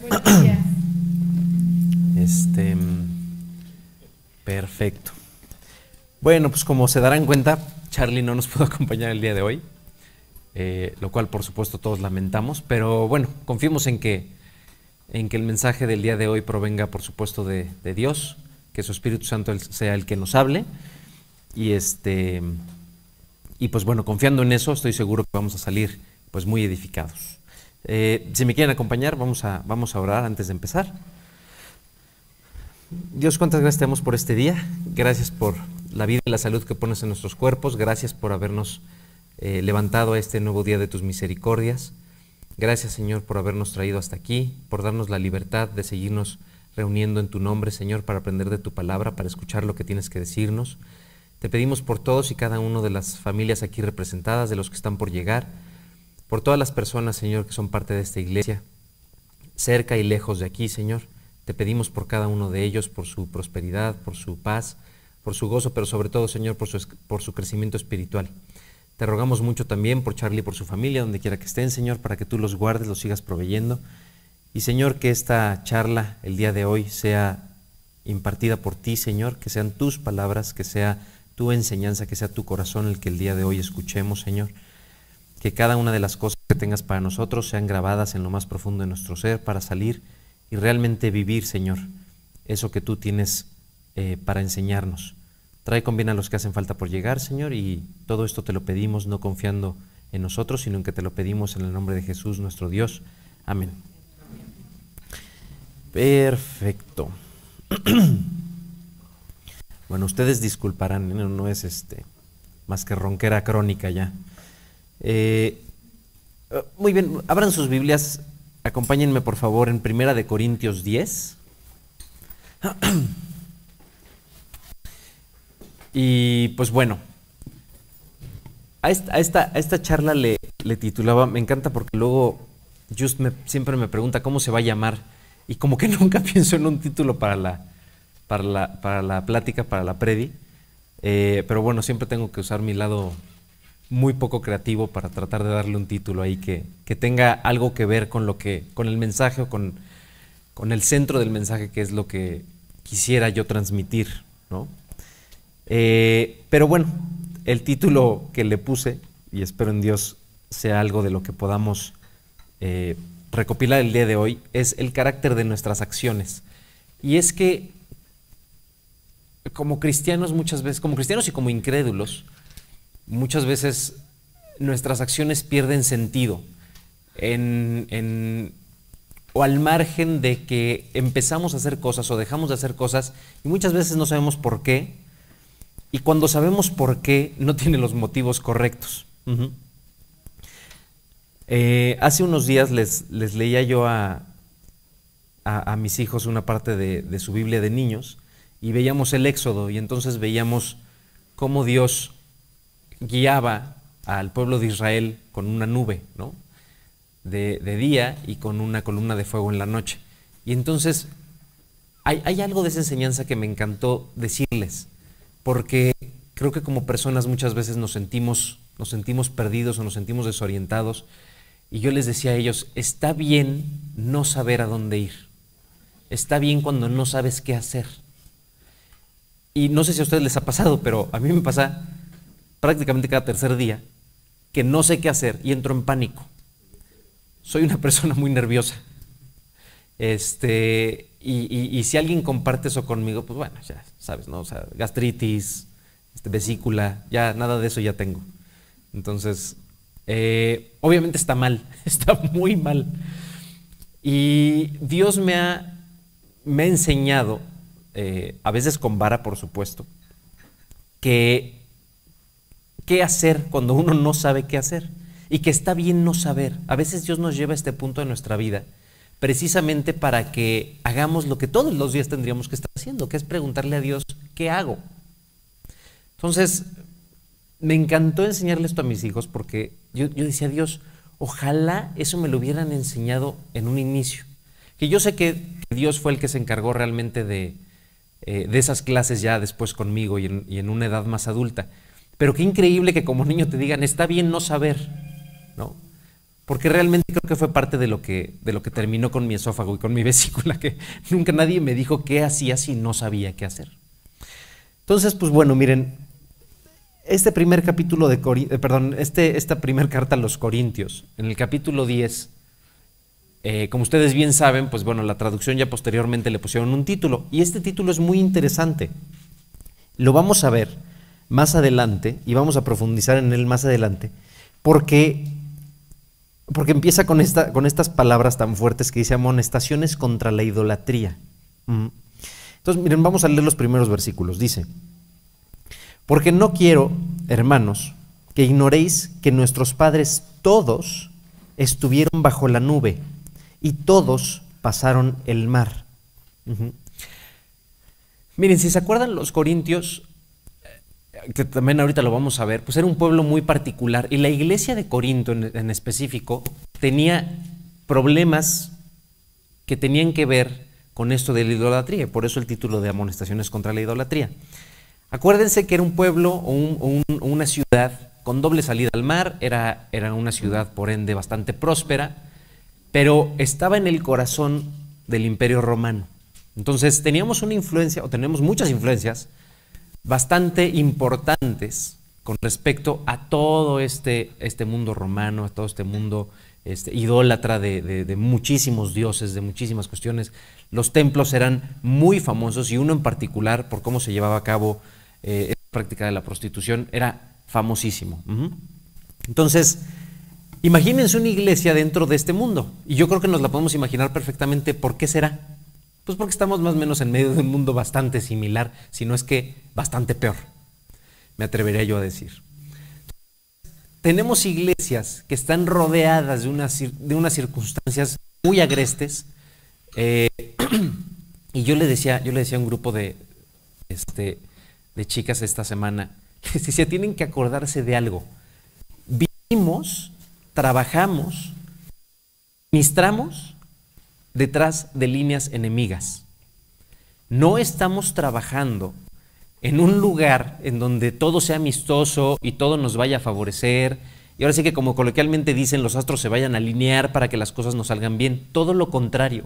Este, perfecto. Bueno, pues como se darán cuenta, Charlie no nos pudo acompañar el día de hoy, eh, lo cual por supuesto todos lamentamos, pero bueno, confiemos en que, en que el mensaje del día de hoy provenga por supuesto de, de Dios, que su Espíritu Santo sea el que nos hable y este y pues bueno, confiando en eso, estoy seguro que vamos a salir pues muy edificados. Eh, si me quieren acompañar, vamos a, vamos a orar antes de empezar. Dios, cuántas gracias tenemos por este día. Gracias por la vida y la salud que pones en nuestros cuerpos. Gracias por habernos eh, levantado a este nuevo día de tus misericordias. Gracias, Señor, por habernos traído hasta aquí, por darnos la libertad de seguirnos reuniendo en tu nombre, Señor, para aprender de tu palabra, para escuchar lo que tienes que decirnos. Te pedimos por todos y cada uno de las familias aquí representadas, de los que están por llegar, por todas las personas, Señor, que son parte de esta iglesia, cerca y lejos de aquí, Señor. Te pedimos por cada uno de ellos, por su prosperidad, por su paz, por su gozo, pero sobre todo, Señor, por su, por su crecimiento espiritual. Te rogamos mucho también por Charlie y por su familia, donde quiera que estén, Señor, para que tú los guardes, los sigas proveyendo. Y, Señor, que esta charla el día de hoy sea impartida por ti, Señor, que sean tus palabras, que sea tu enseñanza, que sea tu corazón el que el día de hoy escuchemos, Señor que cada una de las cosas que tengas para nosotros sean grabadas en lo más profundo de nuestro ser para salir y realmente vivir, Señor, eso que tú tienes eh, para enseñarnos. Trae con bien a los que hacen falta por llegar, Señor, y todo esto te lo pedimos no confiando en nosotros, sino en que te lo pedimos en el nombre de Jesús, nuestro Dios. Amén. Perfecto. bueno, ustedes disculparán, no, no es este más que ronquera crónica ya. Eh, muy bien, abran sus Biblias, acompáñenme por favor en Primera de Corintios 10. Y pues bueno, a esta, charla le, titulaba, me encanta porque luego Just siempre me pregunta cómo se va a llamar y como que nunca pienso en un título para la, para la, para la plática, para la predi, eh, pero bueno, siempre tengo que usar mi lado muy poco creativo para tratar de darle un título ahí que, que tenga algo que ver con lo que, con el mensaje o con, con, el centro del mensaje que es lo que quisiera yo transmitir, ¿no? Eh, pero bueno, el título que le puse, y espero en Dios sea algo de lo que podamos eh, recopilar el día de hoy, es el carácter de nuestras acciones. Y es que como cristianos muchas veces, como cristianos y como incrédulos, muchas veces nuestras acciones pierden sentido o al margen de que empezamos a hacer cosas o dejamos de hacer cosas y muchas veces no sabemos por qué y cuando sabemos por qué no tiene los motivos correctos. Eh, hace unos días les, leía yo a, mis hijos una parte de su Biblia de niños y veíamos el Éxodo y entonces veíamos cómo Dios guiaba al pueblo de Israel con una nube, ¿no? De, día y con una columna de fuego en la noche. Y entonces hay, hay, algo de esa enseñanza que me encantó decirles, porque creo que como personas muchas veces nos sentimos, nos sentimos perdidos o nos sentimos desorientados. Y yo les decía a ellos, está bien no saber a dónde ir. Está bien cuando no sabes qué hacer. Y no sé si a ustedes les ha pasado, pero a mí me pasa prácticamente cada tercer día que no sé qué hacer y entro en pánico. Soy una persona muy nerviosa. Este, y, si alguien comparte eso conmigo, pues bueno, ya sabes, ¿no? O sea, gastritis, este, vesícula, ya nada de eso ya tengo. Entonces, eh, obviamente está mal, está muy mal. Y Dios me ha, me ha enseñado, eh, a veces con vara, por supuesto, que qué hacer cuando uno no sabe qué hacer y que está bien no saber. A veces Dios nos lleva a este punto de nuestra vida precisamente para que hagamos lo que todos los días tendríamos que estar haciendo, que es preguntarle a Dios, ¿qué hago? Entonces, me encantó enseñarle esto a mis hijos porque yo, decía, Dios, ojalá eso me lo hubieran enseñado en un inicio. Que yo sé que Dios fue el que se encargó realmente de, eh, de esas clases ya después conmigo y en una edad más adulta. Pero qué increíble que como niño te digan, está bien no saber, ¿no? porque realmente creo que fue parte de lo que, de lo que terminó con mi esófago y con mi vesícula, que nunca nadie me dijo qué hacía si no sabía qué hacer. Entonces, pues bueno, miren, este primer capítulo de eh, perdón, este, esta primera carta a los Corintios, en el capítulo 10, eh, como ustedes bien saben, pues bueno, la traducción ya posteriormente le pusieron un título, y este título es muy interesante. Lo vamos a ver más adelante y vamos a profundizar en él más adelante, porque, porque empieza con, esta, con estas palabras tan fuertes que dice amonestaciones contra la idolatría. Entonces, miren, vamos a leer los primeros versículos. Dice, porque no quiero, hermanos, que ignoréis que nuestros padres todos estuvieron bajo la nube y todos pasaron el mar. Miren, si se acuerdan los corintios, que también ahorita lo vamos a ver, pues era un pueblo muy particular y la iglesia de Corinto en, en específico tenía problemas que tenían que ver con esto de la idolatría, por eso el título de amonestaciones contra la idolatría. Acuérdense que era un pueblo o, una ciudad con doble salida al mar, era, era una ciudad por ende bastante próspera, pero estaba en el corazón del imperio romano. Entonces teníamos una influencia, o tenemos muchas influencias, bastante importantes con respecto a todo este, este mundo romano, a todo este mundo este, idólatra de, muchísimos dioses, de muchísimas cuestiones. Los templos eran muy famosos y uno en particular, por cómo se llevaba a cabo eh, práctica de la prostitución era famosísimo. Entonces, imagínense una iglesia dentro de este mundo. Y yo creo que nos la podemos imaginar perfectamente. ¿Por qué será? Pues porque estamos más o menos en medio de un mundo bastante similar, si no es que bastante peor, me atrevería yo a decir. Tenemos iglesias que están rodeadas de unas, de unas circunstancias muy agrestes. Eh, y yo le decía, yo le decía a un grupo de, este, de chicas esta semana, si se tienen que acordarse de algo. Vivimos, trabajamos, ministramos detrás de líneas enemigas. No estamos trabajando en un lugar en donde todo sea amistoso y todo nos vaya a favorecer. Y ahora sí que como coloquialmente dicen, los astros se vayan a alinear para que las cosas nos salgan bien. Todo lo contrario.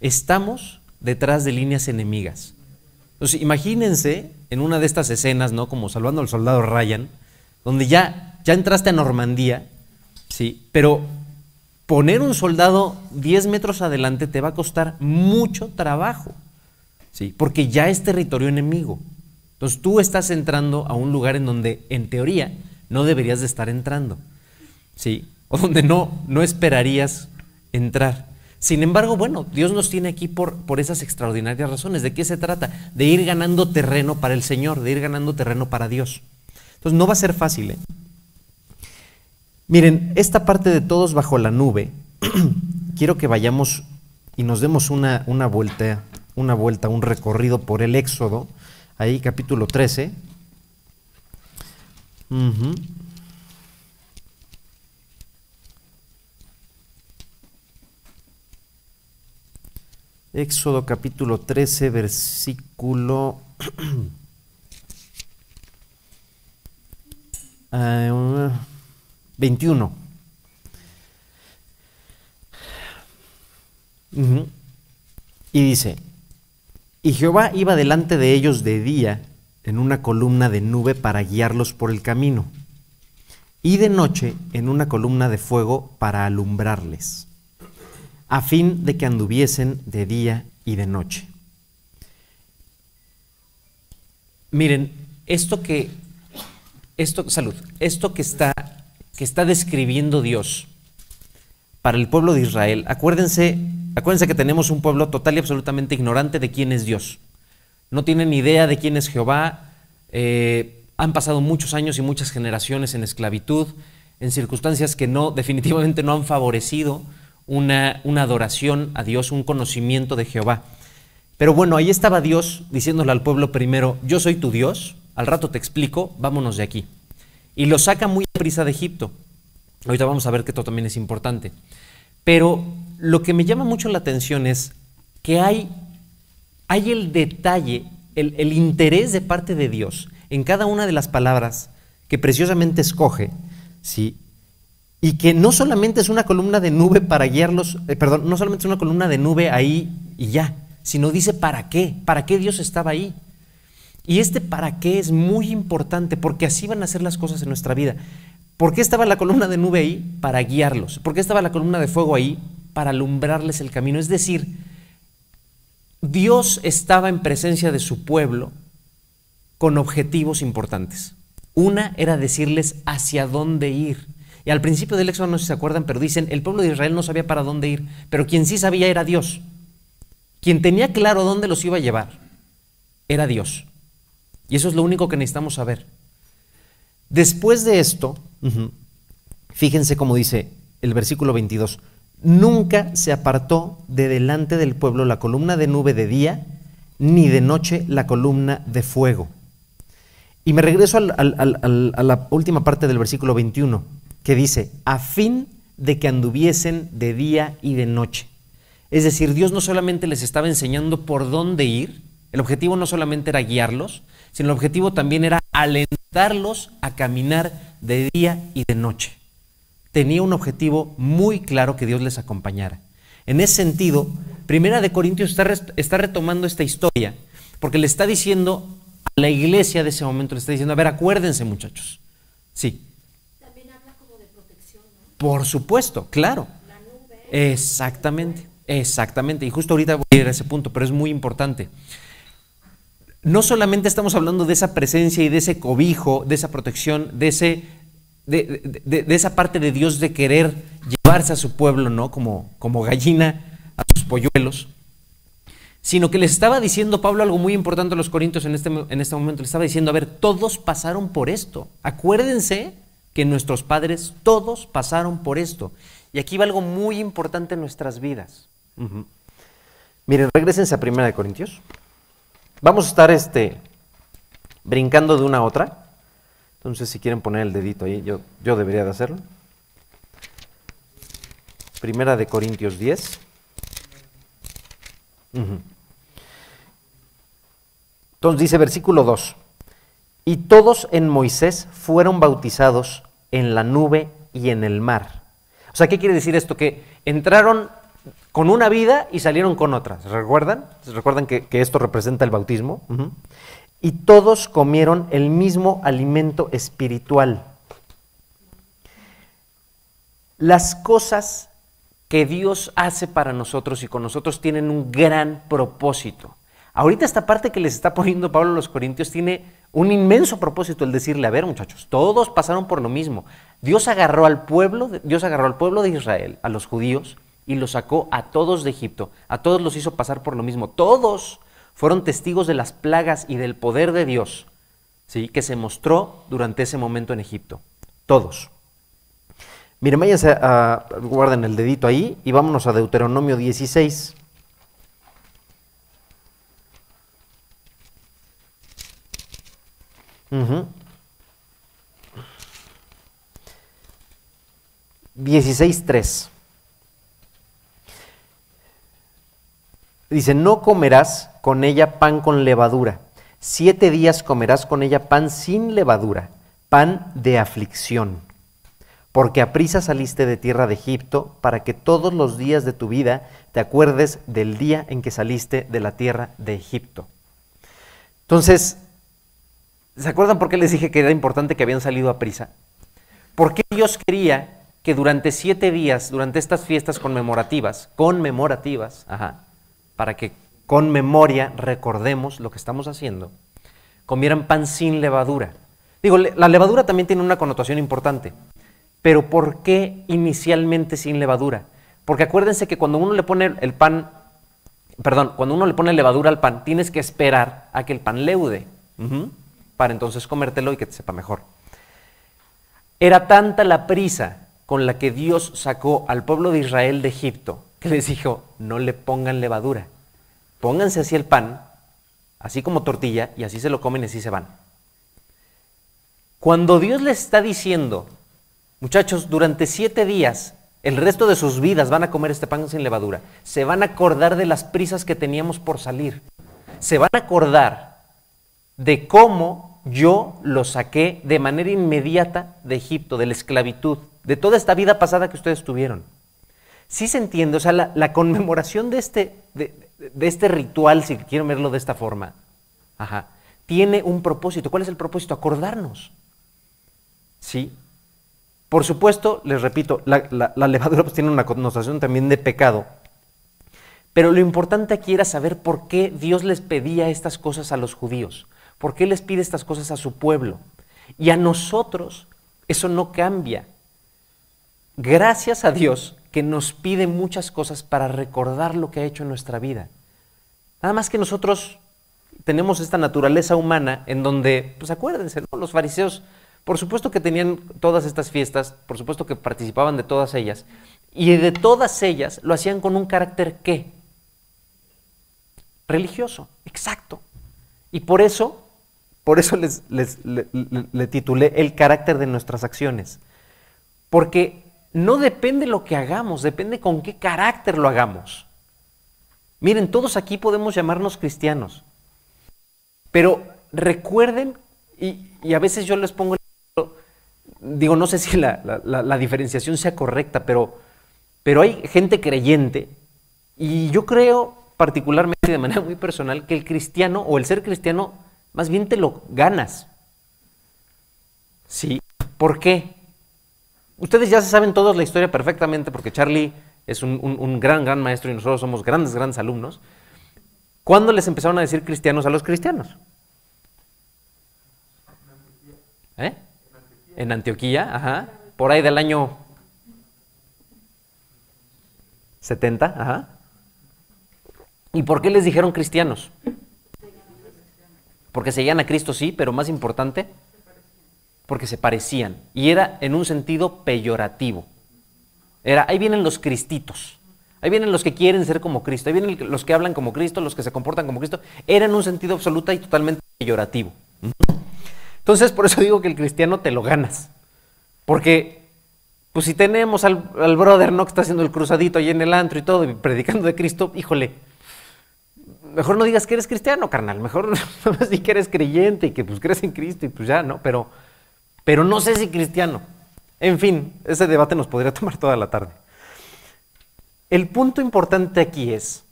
Estamos detrás de líneas enemigas. Entonces, imagínense en una de estas escenas, ¿no? Como salvando al soldado Ryan, donde ya, ya entraste a Normandía, ¿sí? Pero poner un soldado 10 metros adelante te va a costar mucho trabajo, ¿sí? Porque ya es territorio enemigo. Entonces tú estás entrando a un lugar en donde, en teoría, no deberías de estar entrando, ¿sí? O donde no, no esperarías entrar. Sin embargo, bueno, Dios nos tiene aquí por, por esas extraordinarias razones. ¿De qué se trata? De ir ganando terreno para el Señor, de ir ganando terreno para Dios. Entonces no va a ser fácil. ¿eh? Miren, esta parte de todos bajo la nube, quiero que vayamos y nos demos una, una vuelta, una vuelta, un recorrido por el Éxodo, ahí capítulo 13. Éxodo capítulo 13, versículo 21. Ah, y dice, y Jehová iba delante de ellos de día en una columna de nube para guiarlos por el camino, y de noche en una columna de fuego para alumbrarles a fin de que anduviesen de día y de noche. Miren, esto que, esto, salud, esto que está, que está describiendo Dios para el pueblo de Israel, acuérdense, acuérdense que tenemos un pueblo total y absolutamente ignorante de quién es Dios. No tienen idea de quién es Jehová, eh, han pasado muchos años y muchas generaciones en esclavitud, en circunstancias que no, definitivamente no han favorecido una, adoración a Dios, un conocimiento de Jehová. Pero bueno, ahí estaba Dios diciéndole al pueblo primero, yo soy tu Dios, al rato te explico, vámonos de aquí. Y lo saca muy prisa de Egipto. Ahorita vamos a ver que esto también es importante. Pero lo que me llama mucho la atención es que hay, hay el detalle, el, el interés de parte de Dios en cada una de las palabras que preciosamente escoge, ¿sí? y que no solamente es una columna de nube para guiarlos, eh, perdón, no solamente es una columna de nube ahí y ya, sino dice para qué, para qué Dios estaba ahí. Y este para qué es muy importante porque así van a ser las cosas en nuestra vida. ¿Por qué estaba la columna de nube ahí? Para guiarlos. ¿Por qué estaba la columna de fuego ahí? Para alumbrarles el camino. Es decir, Dios estaba en presencia de su pueblo con objetivos importantes. Una era decirles hacia dónde ir. Y al principio del Éxodo no sé se acuerdan, pero dicen, el pueblo de Israel no sabía para dónde ir, pero quien sí sabía era Dios. Quien tenía claro dónde los iba a llevar era Dios. Y eso es lo único que necesitamos saber. Después de esto, fíjense cómo dice el versículo 22, nunca se apartó de delante del pueblo la columna de nube de día, ni de noche la columna de fuego. Y me regreso a la última parte del versículo 21 que dice, a fin de que anduviesen de día y de noche. Es decir, Dios no solamente les estaba enseñando por dónde ir, el objetivo no solamente era guiarlos, sino el objetivo también era alentarlos a caminar de día y de noche. Tenía un objetivo muy claro que Dios les acompañara. En ese sentido, Primera de Corintios está, está retomando esta historia porque le está diciendo a la iglesia de ese momento, le está diciendo, a ver, acuérdense muchachos. Sí, por supuesto, claro. Exactamente, exactamente. Y justo ahorita voy a ir a ese punto, pero es muy importante. No solamente estamos hablando de esa presencia y de ese cobijo, de esa protección, de, ese, de, esa parte de Dios de querer llevarse a su pueblo, ¿no? Como, como gallina a sus polluelos, sino que les estaba diciendo Pablo algo muy importante a los corintios en este, en este momento. Les estaba diciendo, a ver, todos pasaron por esto. Acuérdense que nuestros padres todos pasaron por esto. Y aquí va algo muy importante en nuestras vidas. Miren, regresense a Primera de Corintios. Vamos a estar este, brincando de una a otra. Entonces, si quieren poner el dedito ahí, yo, yo debería de hacerlo. Primera de Corintios 10. Entonces dice versículo 2. Y todos en Moisés fueron bautizados en la nube y en el mar. O sea, ¿qué quiere decir esto? Que entraron con una vida y salieron con otra. ¿Se recuerdan? ¿Se recuerdan que, esto representa el bautismo? Y todos comieron el mismo alimento espiritual. Las cosas que Dios hace para nosotros y con nosotros tienen un gran propósito. Ahorita esta parte que les está poniendo Pablo a los Corintios tiene un inmenso propósito el decirle, a ver muchachos, todos pasaron por lo mismo. Dios agarró al pueblo, Dios agarró al pueblo de Israel, a los judíos, y los sacó a todos de Egipto. A todos los hizo pasar por lo mismo. Todos fueron testigos de las plagas y del poder de Dios, ¿sí? que se mostró durante ese momento en Egipto. Todos. Miren, váyanse a, guarden el dedito ahí y vámonos a Deuteronomio 16. 16.3. Dice, no comerás con ella pan con levadura. Siete días comerás con ella pan sin levadura, pan de aflicción. Porque a prisa saliste de tierra de Egipto para que todos los días de tu vida te acuerdes del día en que saliste de la tierra de Egipto. Entonces, ¿Se acuerdan por qué les dije que era importante que habían salido a prisa? Porque Dios quería que durante siete días, durante estas fiestas conmemorativas, conmemorativas, para que con memoria recordemos lo que estamos haciendo, comieran pan sin levadura. Digo, la levadura también tiene una connotación importante, pero ¿por qué inicialmente sin levadura? Porque acuérdense que cuando uno le pone el pan, perdón, cuando uno le pone levadura al pan, tienes que esperar a que el pan leude para entonces comértelo y que te sepa mejor. Era tanta la prisa con la que Dios sacó al pueblo de Israel de Egipto que les dijo, no le pongan levadura, pónganse así el pan, así como tortilla, y así se lo comen y así se van. Cuando Dios les está diciendo, muchachos, durante siete días, el resto de sus vidas van a comer este pan sin levadura, se van a acordar de las prisas que teníamos por salir, se van a acordar de cómo yo los saqué de manera inmediata de Egipto, de la esclavitud, de toda esta vida pasada que ustedes tuvieron. Sí se entiende, o sea, la, conmemoración de este, de, este ritual, si quiero verlo de esta forma, tiene un propósito. ¿Cuál es el propósito? Acordarnos. ¿Sí? Por supuesto, les repito, la, la levadura pues, tiene una connotación también de pecado. Pero lo importante aquí era saber por qué Dios les pedía estas cosas a los judíos. ¿Por qué les pide estas cosas a su pueblo? Y a nosotros eso no cambia. Gracias a Dios que nos pide muchas cosas para recordar lo que ha hecho en nuestra vida. Nada más que nosotros tenemos esta naturaleza humana en donde, pues acuérdense, ¿no? los fariseos, por supuesto que tenían todas estas fiestas, por supuesto que participaban de todas ellas, y de todas ellas lo hacían con un carácter qué? Religioso, exacto. Y por eso, por eso les, le titulé el carácter de nuestras acciones. Porque no depende lo que hagamos, depende con qué carácter lo hagamos. Miren, todos aquí podemos llamarnos cristianos, pero recuerden, y, a veces yo les pongo, digo, no sé si la, diferenciación sea correcta, pero, pero hay gente creyente, y yo creo particularmente de manera muy personal que el cristiano o el ser cristiano más bien te lo ganas. ¿Sí? ¿Por qué? Ustedes ya se saben todos la historia perfectamente porque Charlie es un, gran, gran maestro y nosotros somos grandes, grandes alumnos. ¿Cuándo les empezaron a decir cristianos a los cristianos? ¿Eh? En Antioquía, ajá. Por ahí del año 70, ajá. ¿Y por qué les dijeron cristianos? Porque seguían a Cristo, sí, pero más importante, porque se parecían. Y era en un sentido peyorativo. Era, ahí vienen los cristitos. Ahí vienen los que quieren ser como Cristo. Ahí vienen los que hablan como Cristo, los que se comportan como Cristo. Era en un sentido absoluta y totalmente peyorativo. Entonces, por eso digo que el cristiano te lo ganas. Porque, pues si tenemos al, brother, ¿no? Que está haciendo el cruzadito ahí en el antro y todo, y predicando de Cristo, híjole, mejor no digas que eres cristiano, carnal. Mejor no di que eres creyente y que pues crees en Cristo y pues ya, ¿no? Pero pero no sé si cristiano. En fin, ese debate nos podría tomar toda la tarde. El punto importante aquí es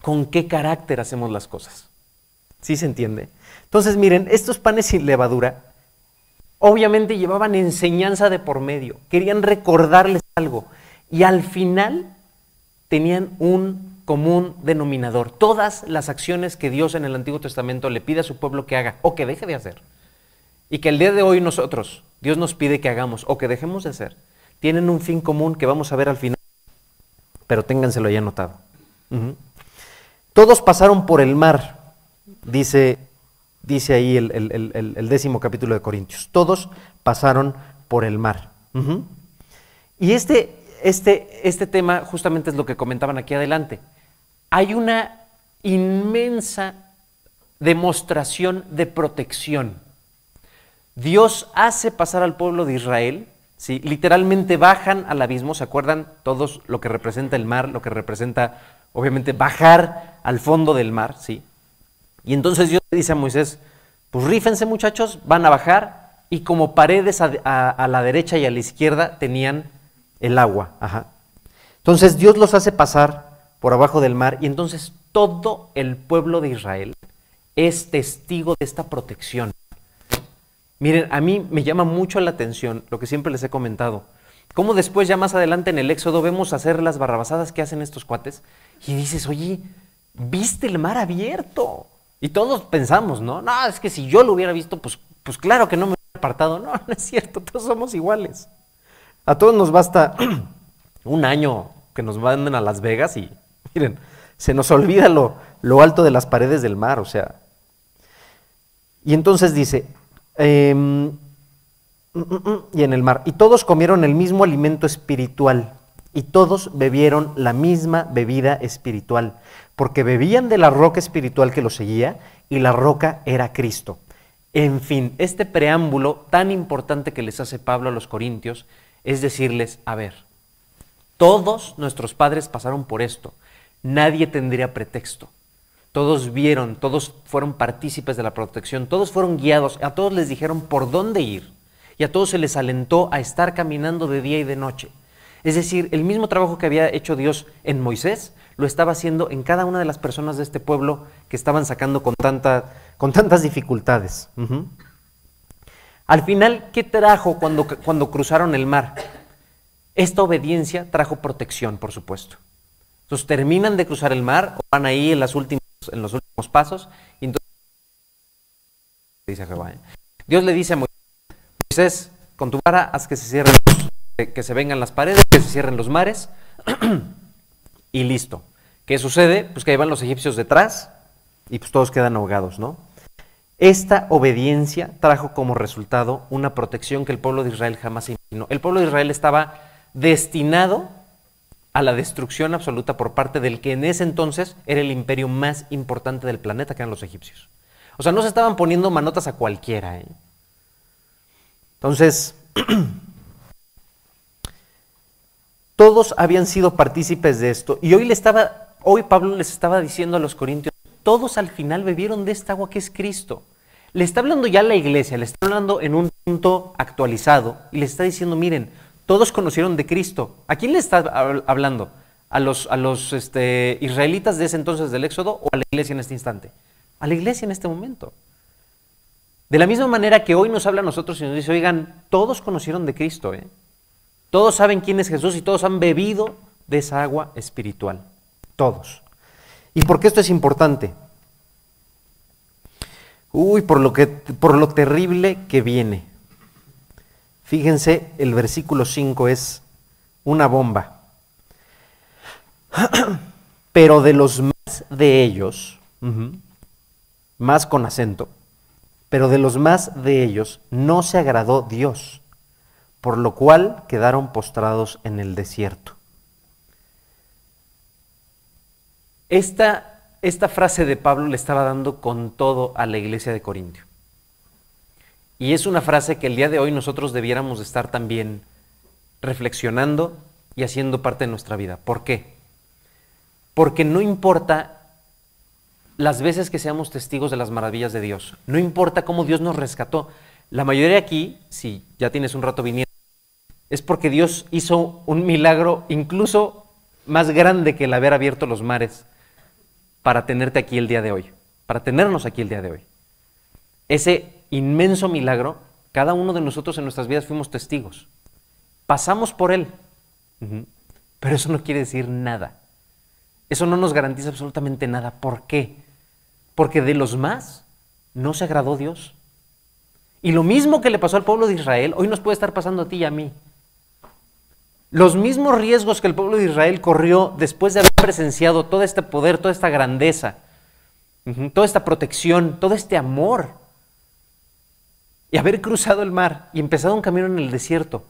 con qué carácter hacemos las cosas. ¿Sí se entiende? Entonces, miren, estos panes sin levadura obviamente llevaban enseñanza de por medio, querían recordarles algo y al final tenían un común denominador. Todas las acciones que Dios en el Antiguo Testamento le pide a su pueblo que haga o que deje de hacer, y que el día de hoy nosotros, Dios nos pide que hagamos o que dejemos de hacer, tienen un fin común que vamos a ver al final, pero ténganselo ya notado. Todos pasaron por el mar, dice, dice ahí el, décimo capítulo de Corintios, todos pasaron por el mar. Y este, este, este tema justamente es lo que comentaban aquí adelante. Hay una inmensa demostración de protección Dios hace pasar al pueblo de Israel, ¿sí? literalmente bajan al abismo, ¿se acuerdan todos lo que representa el mar, lo que representa obviamente bajar al fondo del mar? ¿sí? Y entonces Dios le dice a Moisés, pues rífense muchachos, van a bajar y como paredes a, la derecha y a la izquierda tenían el agua. Ajá. Entonces Dios los hace pasar por abajo del mar y entonces todo el pueblo de Israel es testigo de esta protección. Miren, a mí me llama mucho la atención lo que siempre les he comentado. Cómo después, ya más adelante en el Éxodo, vemos hacer las barrabasadas que hacen estos cuates y dices, oye, viste el mar abierto. Y todos pensamos, ¿no? No, es que si yo lo hubiera visto, pues, pues claro que no me hubiera apartado. No, no es cierto, todos somos iguales. A todos nos basta un año que nos manden a Las Vegas y, miren, se nos olvida lo, lo alto de las paredes del mar, o sea. Y entonces dice, Em, mm, mm, mm, y en el mar. Y todos comieron el mismo alimento espiritual y todos bebieron la misma bebida espiritual, porque bebían de la roca espiritual que los seguía y la roca era Cristo. En fin, este preámbulo tan importante que les hace Pablo a los Corintios es decirles, a ver, todos nuestros padres pasaron por esto, nadie tendría pretexto. Todos vieron, todos fueron partícipes de la protección, todos fueron guiados, a todos les dijeron por dónde ir. y a todos se les alentó a estar caminando de día y de noche. Es decir, el mismo trabajo que había hecho Dios en Moisés, lo estaba haciendo en cada una de las personas de este pueblo que estaban sacando con, tanta, con tantas dificultades. Al final, ¿qué trajo cuando, cuando cruzaron el mar? Esta obediencia trajo protección, por supuesto. Entonces terminan de cruzar el mar, o van ahí en, las últimas, en los últimos pasos, y entonces dice Jehová. ¿eh? Dios le dice a Moisés, con tu vara haz que se cierren, que se vengan las paredes, que se cierren los mares, y listo. ¿Qué sucede? Pues que ahí van los egipcios detrás y pues todos quedan ahogados, ¿no? Esta obediencia trajo como resultado una protección que el pueblo de Israel jamás imaginó. El pueblo de Israel estaba destinado a la destrucción absoluta por parte del que en ese entonces era el imperio más importante del planeta, que eran los egipcios. O sea, no se estaban poniendo manotas a cualquiera. ¿eh? Entonces, todos habían sido partícipes de esto. Y hoy le estaba Hoy Pablo les estaba diciendo a los corintios, todos al final bebieron de esta agua que es Cristo. Le está hablando ya a la iglesia, le está hablando en un punto actualizado y le está diciendo, miren, todos conocieron de Cristo. ¿A quién le está hablando? ¿A los, a los este, israelitas de ese entonces del Éxodo o a la iglesia en este instante? A la iglesia en este momento. De la misma manera que hoy nos habla a nosotros y nos dice, oigan, todos conocieron de Cristo, ¿eh? todos saben quién es Jesús y todos han bebido de esa agua espiritual todos. ¿Y por qué esto es importante? Uy, por lo, que, por lo terrible que viene. Fíjense, el versículo 5 es una bomba. Pero de los más de ellos, más con acento, pero de los más de ellos no se agradó Dios, por lo cual quedaron postrados en el desierto. Esta, esta frase de Pablo le estaba dando con todo a la iglesia de Corintio. Y es una frase que el día de hoy nosotros debiéramos estar también reflexionando y haciendo parte de nuestra vida. ¿Por qué? Porque no importa las veces que seamos testigos de las maravillas de Dios, no importa cómo Dios nos rescató. La mayoría aquí, si ya tienes un rato viniendo, es porque Dios hizo un milagro incluso más grande que el haber abierto los mares para tenerte aquí el día de hoy, para tenernos aquí el día de hoy. Ese inmenso milagro, cada uno de nosotros en nuestras vidas fuimos testigos. Pasamos por él, pero eso no quiere decir nada. Eso no nos garantiza absolutamente nada. ¿Por qué? Porque de los más no se agradó Dios. Y lo mismo que le pasó al pueblo de Israel, hoy nos puede estar pasando a ti y a mí. Los mismos riesgos que el pueblo de Israel corrió después de haber presenciado todo este poder, toda esta grandeza, toda esta protección, todo este amor, y haber cruzado el mar y empezado un camino en el desierto,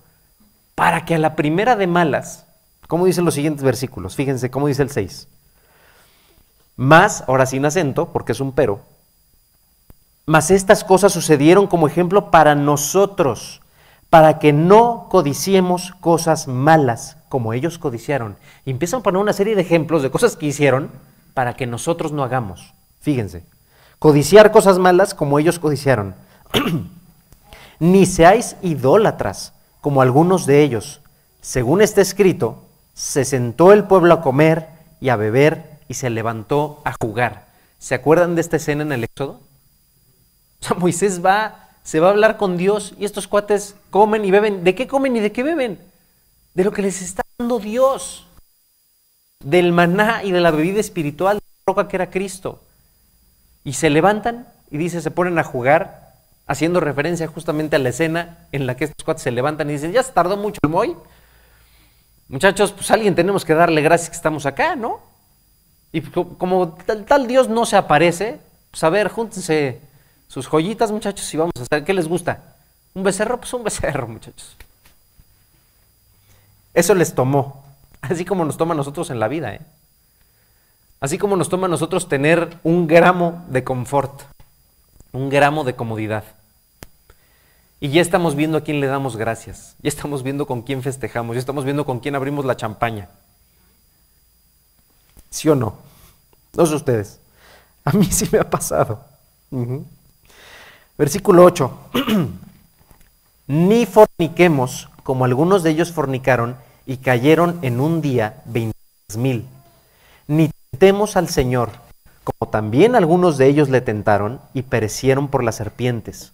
para que a la primera de malas, como dicen los siguientes versículos, fíjense cómo dice el 6, más, ahora sin acento, porque es un pero, mas estas cosas sucedieron como ejemplo para nosotros para que no codiciemos cosas malas como ellos codiciaron. Y empiezan a poner una serie de ejemplos de cosas que hicieron para que nosotros no hagamos. Fíjense, codiciar cosas malas como ellos codiciaron. Ni seáis idólatras como algunos de ellos. Según está escrito, se sentó el pueblo a comer y a beber y se levantó a jugar. ¿Se acuerdan de esta escena en el Éxodo? O Moisés va se va a hablar con Dios y estos cuates comen y beben. ¿De qué comen y de qué beben? De lo que les está dando Dios. Del maná y de la bebida espiritual de la roca que era Cristo. Y se levantan y dice, se ponen a jugar, haciendo referencia justamente a la escena en la que estos cuates se levantan y dicen, ya se tardó mucho el moy. Muchachos, pues alguien tenemos que darle gracias que estamos acá, ¿no? Y como tal, Dios no se aparece, pues a ver, júntense sus joyitas, muchachos, y vamos a hacer, ¿qué les gusta? ¿Un becerro? Pues un becerro, muchachos. Eso les tomó, así como nos toma a nosotros en la vida, ¿eh? Así como nos toma a nosotros tener un gramo de confort, un gramo de comodidad. Y ya estamos viendo a quién le damos gracias, ya estamos viendo con quién festejamos, ya estamos viendo con quién abrimos la champaña. ¿Sí o no? No sé ustedes. A mí sí me ha pasado. Versículo 8. ni forniquemos como algunos de ellos fornicaron y cayeron en un día veintitrés mil. Ni tentemos al Señor, como también algunos de ellos le tentaron y perecieron por las serpientes.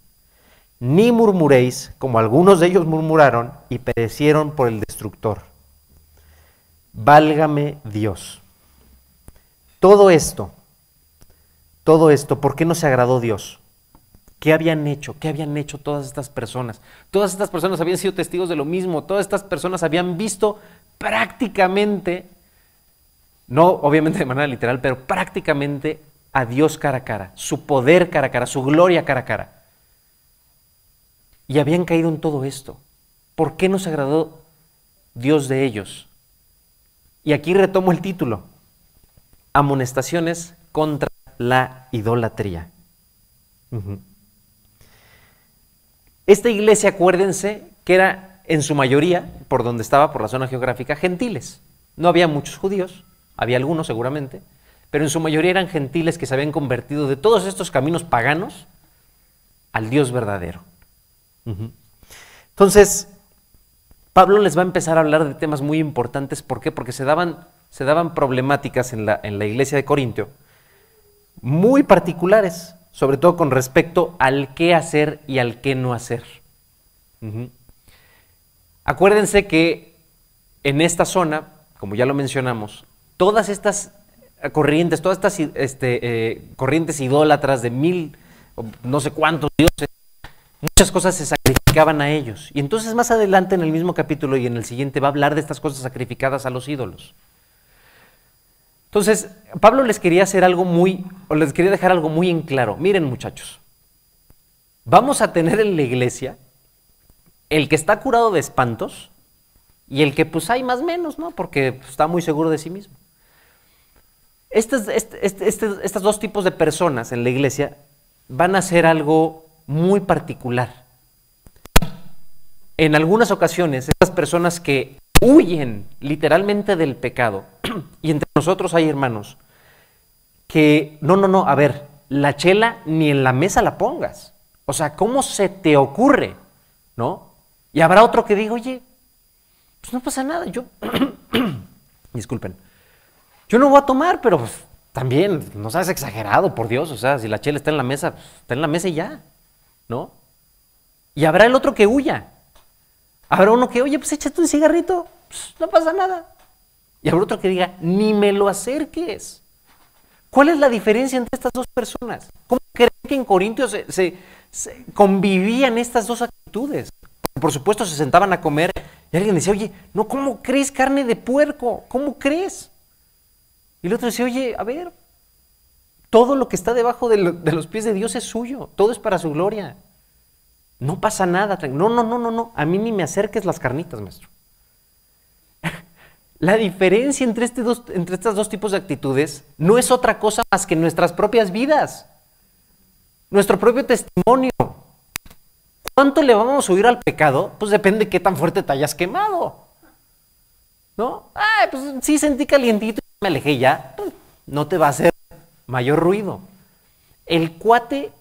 Ni murmuréis, como algunos de ellos murmuraron y perecieron por el destructor. Válgame Dios. Todo esto, todo esto, ¿por qué no se agradó Dios? ¿Qué habían hecho? ¿Qué habían hecho todas estas personas? Todas estas personas habían sido testigos de lo mismo, todas estas personas habían visto prácticamente, no obviamente de manera literal, pero prácticamente a Dios cara a cara, su poder cara a cara, su gloria cara a cara. Y habían caído en todo esto. ¿Por qué no se agradó Dios de ellos? Y aquí retomo el título, amonestaciones contra la idolatría. Esta iglesia, acuérdense, que era en su mayoría, por donde estaba, por la zona geográfica, gentiles. No había muchos judíos, había algunos seguramente, pero en su mayoría eran gentiles que se habían convertido de todos estos caminos paganos al Dios verdadero. Entonces, Pablo les va a empezar a hablar de temas muy importantes. ¿Por qué? Porque se daban, se daban problemáticas en la, en la iglesia de Corintio muy particulares sobre todo con respecto al qué hacer y al qué no hacer. Acuérdense que en esta zona, como ya lo mencionamos, todas estas corrientes, todas estas este, eh, corrientes idólatras de mil, no sé cuántos dioses, muchas cosas se sacrificaban a ellos. Y entonces más adelante en el mismo capítulo y en el siguiente va a hablar de estas cosas sacrificadas a los ídolos. Entonces, Pablo les quería hacer algo muy, o les quería dejar algo muy en claro. Miren muchachos, vamos a tener en la iglesia el que está curado de espantos y el que pues hay más menos, ¿no? Porque está muy seguro de sí mismo. Estas, este, este, este, estos dos tipos de personas en la iglesia van a hacer algo muy particular. En algunas ocasiones, estas personas que huyen literalmente del pecado, y entre nosotros hay hermanos que, no, no, no, a ver, la chela ni en la mesa la pongas. O sea, ¿cómo se te ocurre? ¿No? Y habrá otro que diga, oye, pues no pasa nada, yo, disculpen, yo no voy a tomar, pero pues, también, no seas exagerado, por Dios, o sea, si la chela está en la mesa, pues, está en la mesa y ya, ¿no? Y habrá el otro que huya. Habrá uno que, oye, pues échate un cigarrito, pues, no pasa nada. Y habrá otro que diga, ni me lo acerques. ¿Cuál es la diferencia entre estas dos personas? ¿Cómo creen que en Corintios se, convivían estas dos actitudes? Por supuesto se sentaban a comer y alguien decía, oye, no, ¿cómo crees carne de puerco? ¿Cómo crees? Y el otro decía, oye, a ver, todo lo que está debajo de, los pies de Dios es suyo, todo es para su gloria. No pasa nada. No, no, no, no, no. A mí ni me acerques las carnitas, maestro. La diferencia entre, este dos, entre estos dos tipos de actitudes no es otra cosa más que nuestras propias vidas, nuestro propio testimonio. ¿Cuánto le vamos a oír al pecado? Pues depende de qué tan fuerte te hayas quemado. ¿No? Ay, pues sí sentí calientito y me alejé ya. No te va a hacer mayor ruido. El cuate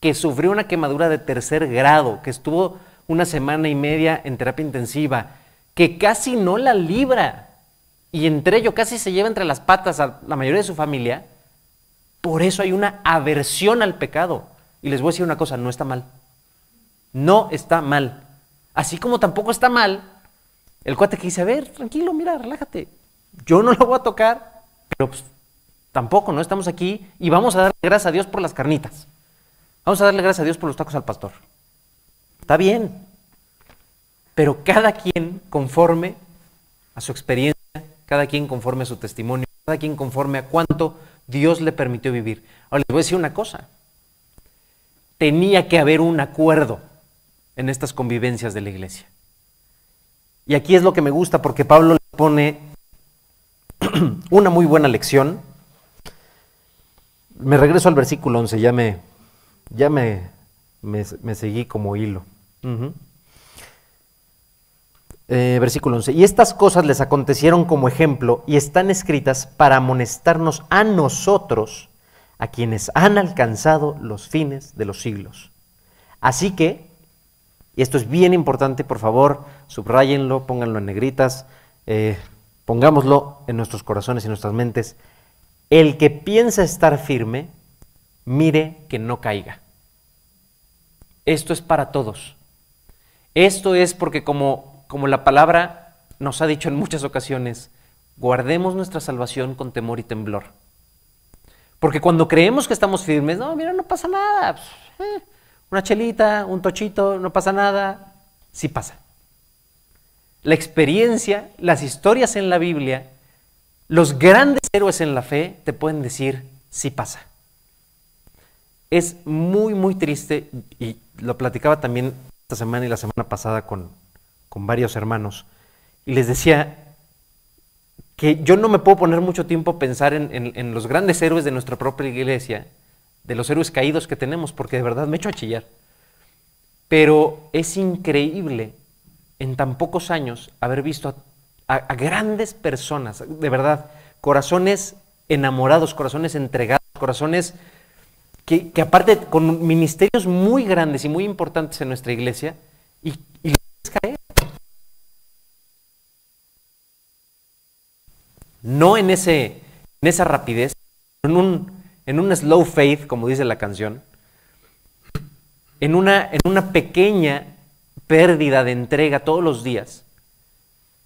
que sufrió una quemadura de tercer grado, que estuvo una semana y media en terapia intensiva, que casi no la libra, y entre ello casi se lleva entre las patas a la mayoría de su familia, por eso hay una aversión al pecado. Y les voy a decir una cosa, no está mal. No está mal. Así como tampoco está mal el cuate que dice, a ver, tranquilo, mira, relájate. Yo no lo voy a tocar, pero pues, tampoco, ¿no? Estamos aquí y vamos a darle gracias a Dios por las carnitas. Vamos a darle gracias a Dios por los tacos al pastor. Está bien. Pero cada quien conforme a su experiencia cada quien conforme a su testimonio, cada quien conforme a cuánto Dios le permitió vivir. Ahora les voy a decir una cosa, tenía que haber un acuerdo en estas convivencias de la iglesia. Y aquí es lo que me gusta porque Pablo le pone una muy buena lección. Me regreso al versículo 11, ya me, ya me, me, seguí como hilo. Eh, versículo 11. Y estas cosas les acontecieron como ejemplo y están escritas para amonestarnos a nosotros, a quienes han alcanzado los fines de los siglos. Así que, y esto es bien importante, por favor, subrayenlo, pónganlo en negritas, eh, pongámoslo en nuestros corazones y nuestras mentes. El que piensa estar firme, mire que no caiga. Esto es para todos. Esto es porque como, como la palabra nos ha dicho en muchas ocasiones, guardemos nuestra salvación con temor y temblor. Porque cuando creemos que estamos firmes, no, mira, no pasa nada. Pues, eh, una chelita, un tochito, no pasa nada. Sí pasa. La experiencia, las historias en la Biblia, los grandes héroes en la fe te pueden decir, sí pasa. Es muy, muy triste, y lo platicaba también esta semana y la semana pasada con, con varios hermanos, y les decía que yo no me puedo poner mucho tiempo a pensar en, en los grandes héroes de nuestra propia iglesia, de los héroes caídos que tenemos, porque de verdad me echo a chillar. Pero es increíble en tan pocos años haber visto a, grandes personas, de verdad, corazones enamorados, corazones entregados, corazones que, aparte con ministerios muy grandes y muy importantes en nuestra iglesia, y, y. No en, ese, en esa rapidez, en un, en un slow faith, como dice la canción, en una, en una pequeña pérdida de entrega todos los días,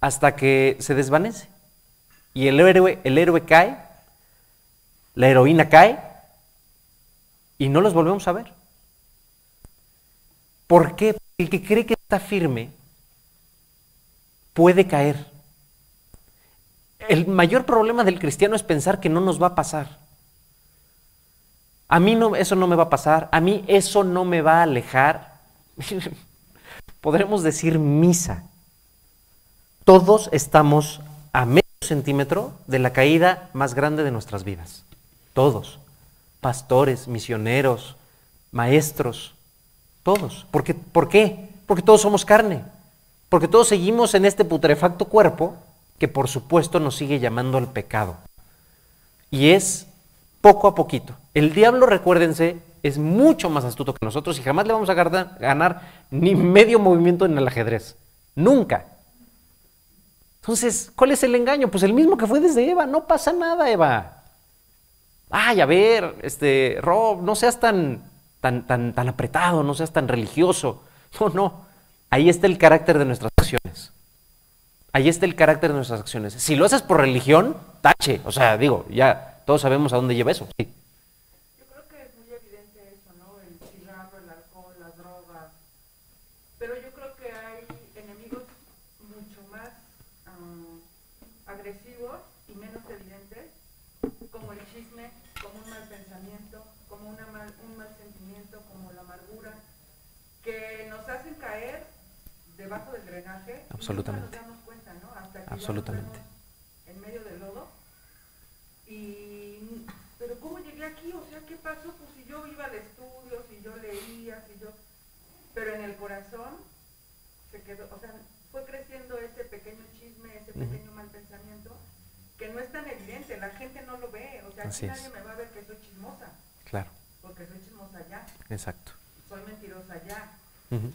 hasta que se desvanece. Y el héroe, el héroe cae, la heroína cae, y no los volvemos a ver. ¿Por qué? El que cree que está firme puede caer. El mayor problema del cristiano es pensar que no nos va a pasar. A mí no, eso no me va a pasar, a mí eso no me va a alejar. Podremos decir misa. Todos estamos a centímetro de la caída más grande de nuestras vidas. Todos. Pastores, misioneros, maestros, todos. ¿Por qué? ¿Por qué? Porque todos somos carne. Porque todos seguimos en este putrefacto cuerpo que por supuesto nos sigue llamando al pecado. Y es poco a poquito. El diablo, recuérdense, es mucho más astuto que nosotros y jamás le vamos a ganar ni medio movimiento en el ajedrez. Nunca. Entonces, ¿cuál es el engaño? Pues el mismo que fue desde Eva. No pasa nada, Eva. Ay, a ver, este, Rob, no seas tan, tan, tan, tan apretado, no seas tan religioso. No, no. Ahí está el carácter de nuestras acciones. Ahí está el carácter de nuestras acciones. Si lo haces por religión, tache. O sea, digo, ya todos sabemos a dónde lleva eso. Sí. Yo creo que es muy evidente eso, ¿no? El cigarro, el alcohol, las drogas. Pero yo creo que hay enemigos mucho más um, agresivos y menos evidentes, como el chisme, como un mal pensamiento, como una mal, un mal sentimiento, como la amargura, que nos hacen caer debajo del drenaje. Absolutamente. Absolutamente. en medio del lodo. Y pero ¿cómo llegué aquí? O sea, ¿qué pasó? Pues si yo iba de estudios, si yo leía, si yo... Pero en el corazón se quedó, o sea, fue creciendo ese pequeño chisme, ese pequeño mal pensamiento, que no es tan evidente, la gente no lo ve, o sea, aquí nadie me va a ver que soy chismosa. Claro. Porque soy chismosa ya. Exacto. Soy mentirosa ya.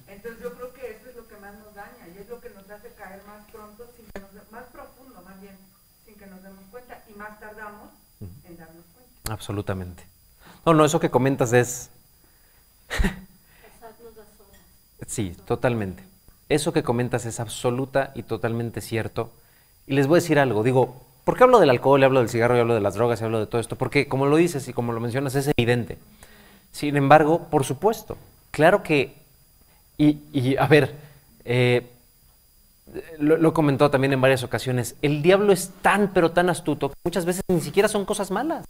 Entonces yo creo que eso es lo que más nos daña y es lo que nos hace caer más pronto, sin que nos, más profundo más bien, sin que nos demos cuenta y más tardamos en darnos cuenta. Absolutamente. No, no, eso que comentas es... sí, totalmente. Eso que comentas es absoluta y totalmente cierto. Y les voy a decir algo, digo, ¿por qué hablo del alcohol, y hablo del cigarro, y hablo de las drogas, y hablo de todo esto? Porque como lo dices y como lo mencionas, es evidente. Sin embargo, por supuesto, claro que, y, a ver, eh, lo, lo, he comentado también en varias ocasiones, el diablo es tan, pero tan astuto que muchas veces ni siquiera son cosas malas.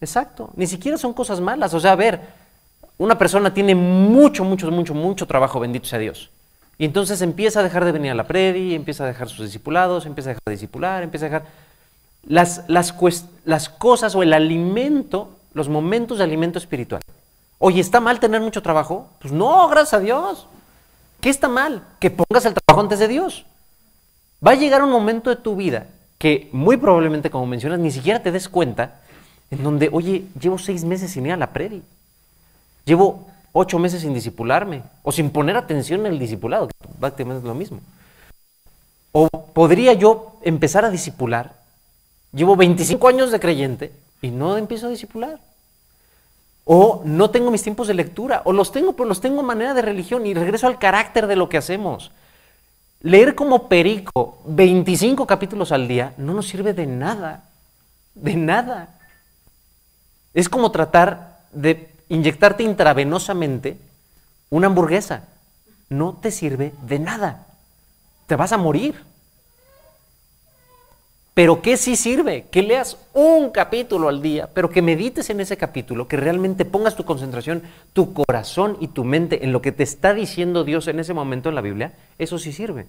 Exacto, ni siquiera son cosas malas. O sea, a ver, una persona tiene mucho, mucho, mucho, mucho trabajo, bendito sea Dios. Y entonces empieza a dejar de venir a la predi, empieza a dejar sus discipulados, empieza a dejar de discipular, empieza a dejar... Las, las, las cosas o el alimento, los momentos de alimento espiritual. Oye, ¿está mal tener mucho trabajo? Pues no, gracias a Dios. ¿Qué está mal? Que pongas el trabajo antes de Dios. Va a llegar un momento de tu vida que muy probablemente, como mencionas, ni siquiera te des cuenta en donde, oye, llevo seis meses sin ir a la predi. Llevo ocho meses sin disipularme o sin poner atención en el discipulado, que prácticamente es lo mismo. O podría yo empezar a disipular. Llevo 25 años de creyente y no empiezo a disipular. O no tengo mis tiempos de lectura, o los tengo, pero los tengo manera de religión y regreso al carácter de lo que hacemos. Leer como perico 25 capítulos al día no nos sirve de nada, de nada. Es como tratar de inyectarte intravenosamente una hamburguesa. No te sirve de nada. Te vas a morir. Pero ¿qué sí sirve? Que leas un capítulo al día, pero que medites en ese capítulo, que realmente pongas tu concentración, tu corazón y tu mente en lo que te está diciendo Dios en ese momento en la Biblia, eso sí sirve.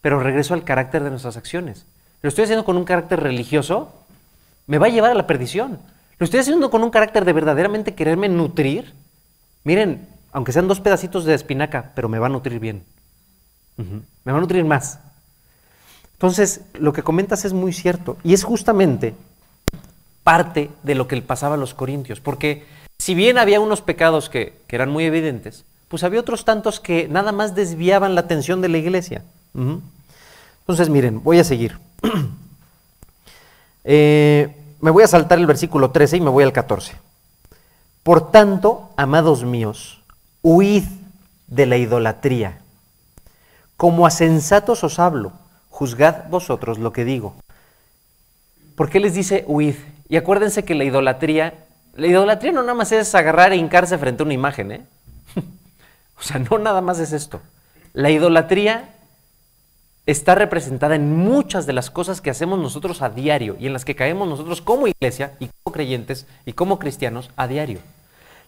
Pero regreso al carácter de nuestras acciones. Lo estoy haciendo con un carácter religioso, me va a llevar a la perdición. Lo estoy haciendo con un carácter de verdaderamente quererme nutrir. Miren, aunque sean dos pedacitos de espinaca, pero me va a nutrir bien. Me va a nutrir más. Entonces, lo que comentas es muy cierto y es justamente parte de lo que le pasaba a los corintios, porque si bien había unos pecados que, eran muy evidentes, pues había otros tantos que nada más desviaban la atención de la iglesia. Entonces, miren, voy a seguir. Eh, me voy a saltar el versículo 13 y me voy al 14. Por tanto, amados míos, huid de la idolatría. Como a sensatos os hablo juzgad vosotros lo que digo. ¿Por qué les dice huid? Y acuérdense que la idolatría, la idolatría no nada más es agarrar e hincarse frente a una imagen, ¿eh? o sea, no nada más es esto. La idolatría está representada en muchas de las cosas que hacemos nosotros a diario y en las que caemos nosotros como iglesia y como creyentes y como cristianos a diario.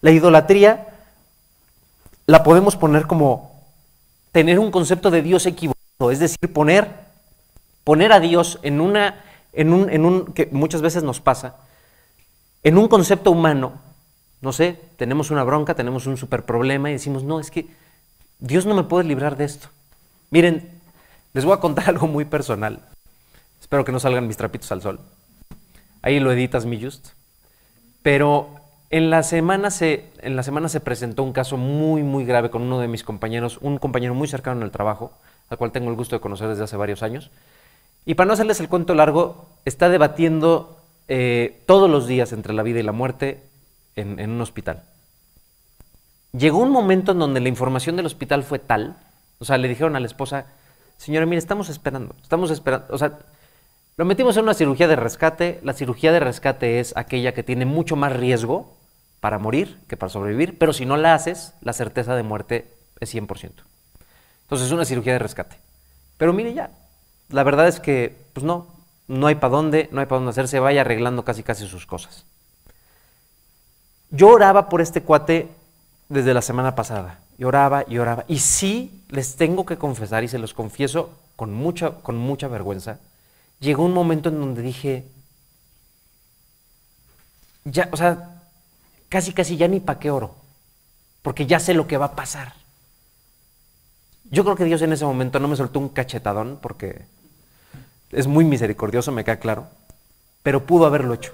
La idolatría la podemos poner como tener un concepto de Dios equivocado, es decir, poner poner a Dios en una, en un, en un, que muchas veces nos pasa, en un concepto humano, no sé, tenemos una bronca, tenemos un super problema y decimos, no, es que Dios no me puede librar de esto. Miren, les voy a contar algo muy personal. Espero que no salgan mis trapitos al sol. Ahí lo editas, mi just. Pero en la semana se, en la semana se presentó un caso muy, muy grave con uno de mis compañeros, un compañero muy cercano en el trabajo, al cual tengo el gusto de conocer desde hace varios años. Y para no hacerles el cuento largo, está debatiendo eh, todos los días entre la vida y la muerte en, un hospital. Llegó un momento en donde la información del hospital fue tal, o sea, le dijeron a la esposa, señora, mire, estamos esperando, estamos esperando, o sea, lo metimos en una cirugía de rescate, la cirugía de rescate es aquella que tiene mucho más riesgo para morir que para sobrevivir, pero si no la haces, la certeza de muerte es 100%. Entonces es una cirugía de rescate. Pero mire ya, la verdad es que, pues no, no hay para dónde, no hay para dónde hacerse, vaya arreglando casi casi sus cosas. Yo oraba por este cuate desde la semana pasada, y oraba y oraba, y sí les tengo que confesar, y se los confieso con mucha, con mucha vergüenza, llegó un momento en donde dije, ya, o sea, casi casi ya ni para qué oro, porque ya sé lo que va a pasar. Yo creo que Dios en ese momento no me soltó un cachetadón porque es muy misericordioso, me queda claro, pero pudo haberlo hecho.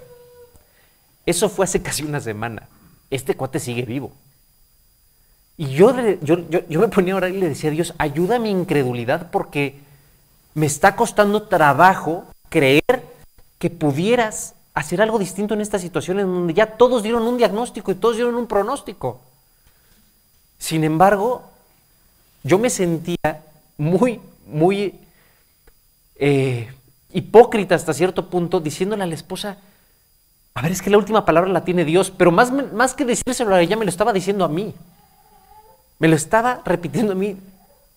Eso fue hace casi una semana. Este cuate sigue vivo. Y yo, yo, yo, me ponía a orar y le decía a Dios, ayuda mi incredulidad porque me está costando trabajo creer que pudieras hacer algo distinto en esta situación en donde ya todos dieron un diagnóstico y todos dieron un pronóstico. Sin embargo, yo me sentía muy, muy eh, hipócrita hasta cierto punto, diciéndole a la esposa, a ver, es que la última palabra la tiene Dios, pero más, más que decírselo a ella, me lo estaba diciendo a mí. Me lo estaba repitiendo a mí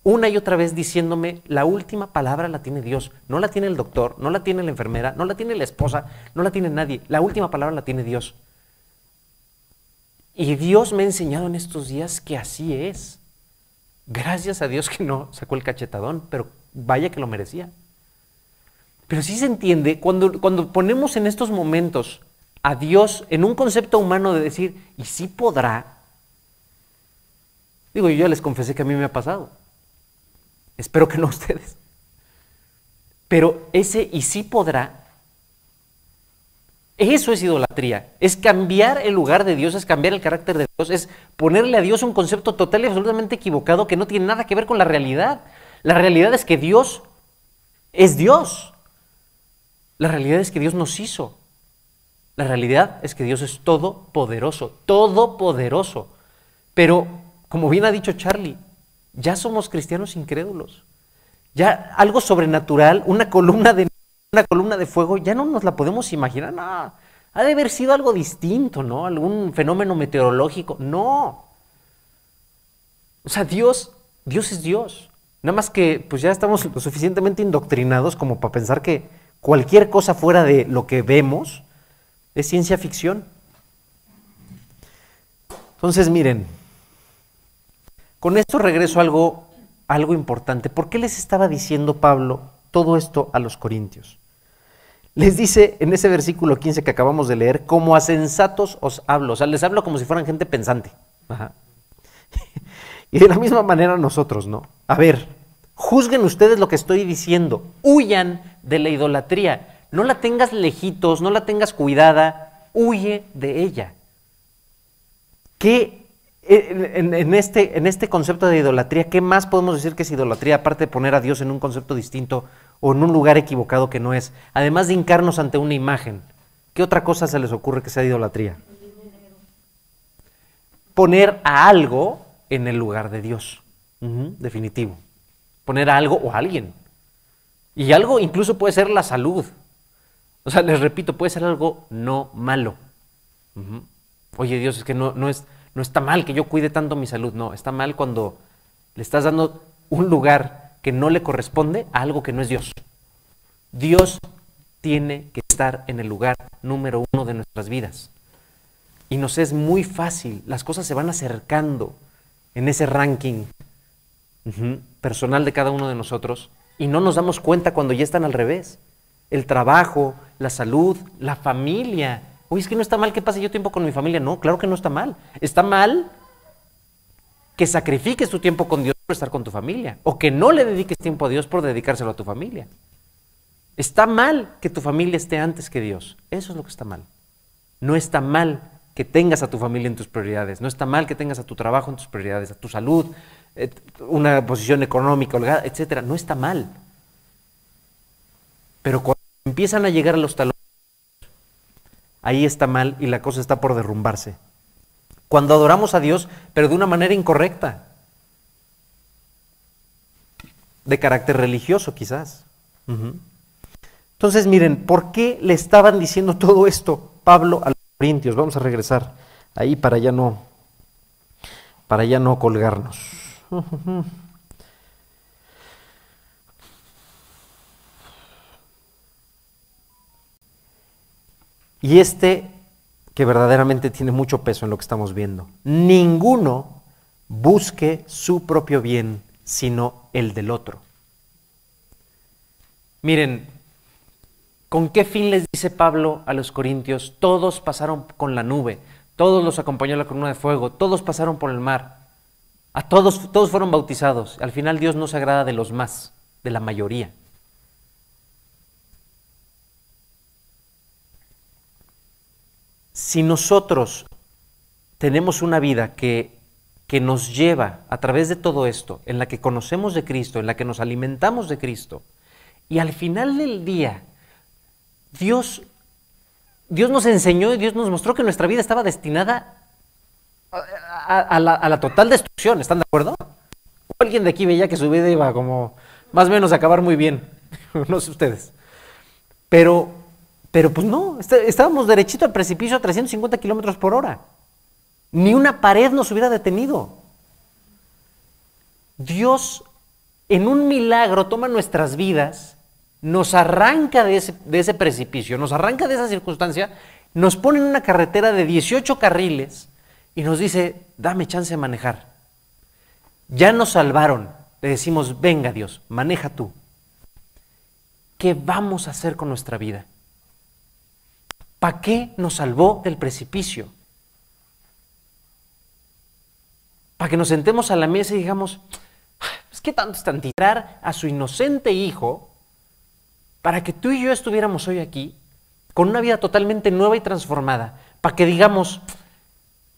una y otra vez diciéndome, la última palabra la tiene Dios, no la tiene el doctor, no la tiene la enfermera, no la tiene la esposa, no la tiene nadie, la última palabra la tiene Dios. Y Dios me ha enseñado en estos días que así es. Gracias a Dios que no sacó el cachetadón, pero vaya que lo merecía. Pero sí se entiende cuando, cuando ponemos en estos momentos a Dios en un concepto humano de decir, ¿y sí podrá? Digo, yo ya les confesé que a mí me ha pasado. Espero que no ustedes. Pero ese y sí podrá Eso es idolatría. Es cambiar el lugar de Dios, es cambiar el carácter de Dios, es ponerle a Dios un concepto total y absolutamente equivocado que no tiene nada que ver con la realidad. La realidad es que Dios es Dios. La realidad es que Dios nos hizo. La realidad es que Dios es todopoderoso, todopoderoso. Pero, como bien ha dicho Charlie, ya somos cristianos incrédulos. Ya algo sobrenatural, una columna de, una columna de fuego, ya no nos la podemos imaginar. No, ha de haber sido algo distinto, ¿no? Algún fenómeno meteorológico. No. O sea, Dios, Dios es Dios. Nada más que pues ya estamos lo suficientemente indoctrinados como para pensar que cualquier cosa fuera de lo que vemos es ciencia ficción. Entonces, miren, con esto regreso a algo, algo importante. ¿Por qué les estaba diciendo Pablo todo esto a los corintios? Les dice en ese versículo 15 que acabamos de leer, como a sensatos os hablo. O sea, les hablo como si fueran gente pensante. y de la misma manera nosotros, ¿no? A ver, juzguen ustedes lo que estoy diciendo. Huyan de la idolatría. No la tengas lejitos, no la tengas cuidada. Huye de ella. ¿Qué en, este, en este concepto de idolatría, ¿qué más podemos decir que es idolatría, aparte de poner a Dios en un concepto distinto o en un lugar equivocado que no es? Además de hincarnos ante una imagen, ¿qué otra cosa se les ocurre que sea idolatría? Poner a algo en el lugar de Dios, definitivo. Poner a algo o a alguien. Y algo incluso puede ser la salud. O sea, les repito, puede ser algo no malo. Oye Dios, es que no, no es no está mal que yo cuide tanto mi salud, no, está mal cuando le estás dando un lugar que no le corresponde a algo que no es Dios. Dios tiene que estar en el lugar número uno de nuestras vidas. Y nos es muy fácil, las cosas se van acercando en ese ranking personal de cada uno de nosotros y no nos damos cuenta cuando ya están al revés. El trabajo, la salud, la familia, Oye, es que no está mal que pase yo tiempo con mi familia. No, claro que no está mal. Está mal que sacrifiques tu tiempo con Dios por estar con tu familia. O que no le dediques tiempo a Dios por dedicárselo a tu familia. Está mal que tu familia esté antes que Dios. Eso es lo que está mal. No está mal que tengas a tu familia en tus prioridades. No está mal que tengas a tu trabajo en tus prioridades, a tu salud, una posición económica, etc. No está mal. Pero cuando empiezan a llegar los talones, ahí está mal y la cosa está por derrumbarse. Cuando adoramos a Dios, pero de una manera incorrecta, de carácter religioso quizás. Entonces, miren, ¿por qué le estaban diciendo todo esto Pablo a los Corintios? Vamos a regresar ahí para ya no, para ya no colgarnos. Y este que verdaderamente tiene mucho peso en lo que estamos viendo. Ninguno busque su propio bien, sino el del otro. Miren, ¿con qué fin les dice Pablo a los corintios? Todos pasaron con la nube, todos los acompañó la columna de fuego, todos pasaron por el mar, a todos, todos fueron bautizados. Al final Dios no se agrada de los más, de la mayoría. Si nosotros tenemos una vida que, que nos lleva a través de todo esto, en la que conocemos de Cristo, en la que nos alimentamos de Cristo, y al final del día, Dios, Dios nos enseñó y Dios nos mostró que nuestra vida estaba destinada a, a la, total destrucción, ¿están de acuerdo? alguien de aquí veía que su vida iba como más o menos a acabar muy bien, no sé ustedes. Pero pero pues no, estábamos derechito al precipicio a 350 kilómetros por hora. Ni una pared nos hubiera detenido. Dios, en un milagro, toma nuestras vidas, nos arranca de ese, de ese precipicio, nos arranca de esa circunstancia, nos pone en una carretera de 18 carriles y nos dice, dame chance de manejar. Ya nos salvaron. Le decimos, venga Dios, maneja tú. ¿Qué vamos a hacer con nuestra vida? ¿Para qué nos salvó del precipicio? Para que nos sentemos a la mesa y digamos, es que tanto están tirar a su inocente hijo para que tú y yo estuviéramos hoy aquí con una vida totalmente nueva y transformada, para que digamos,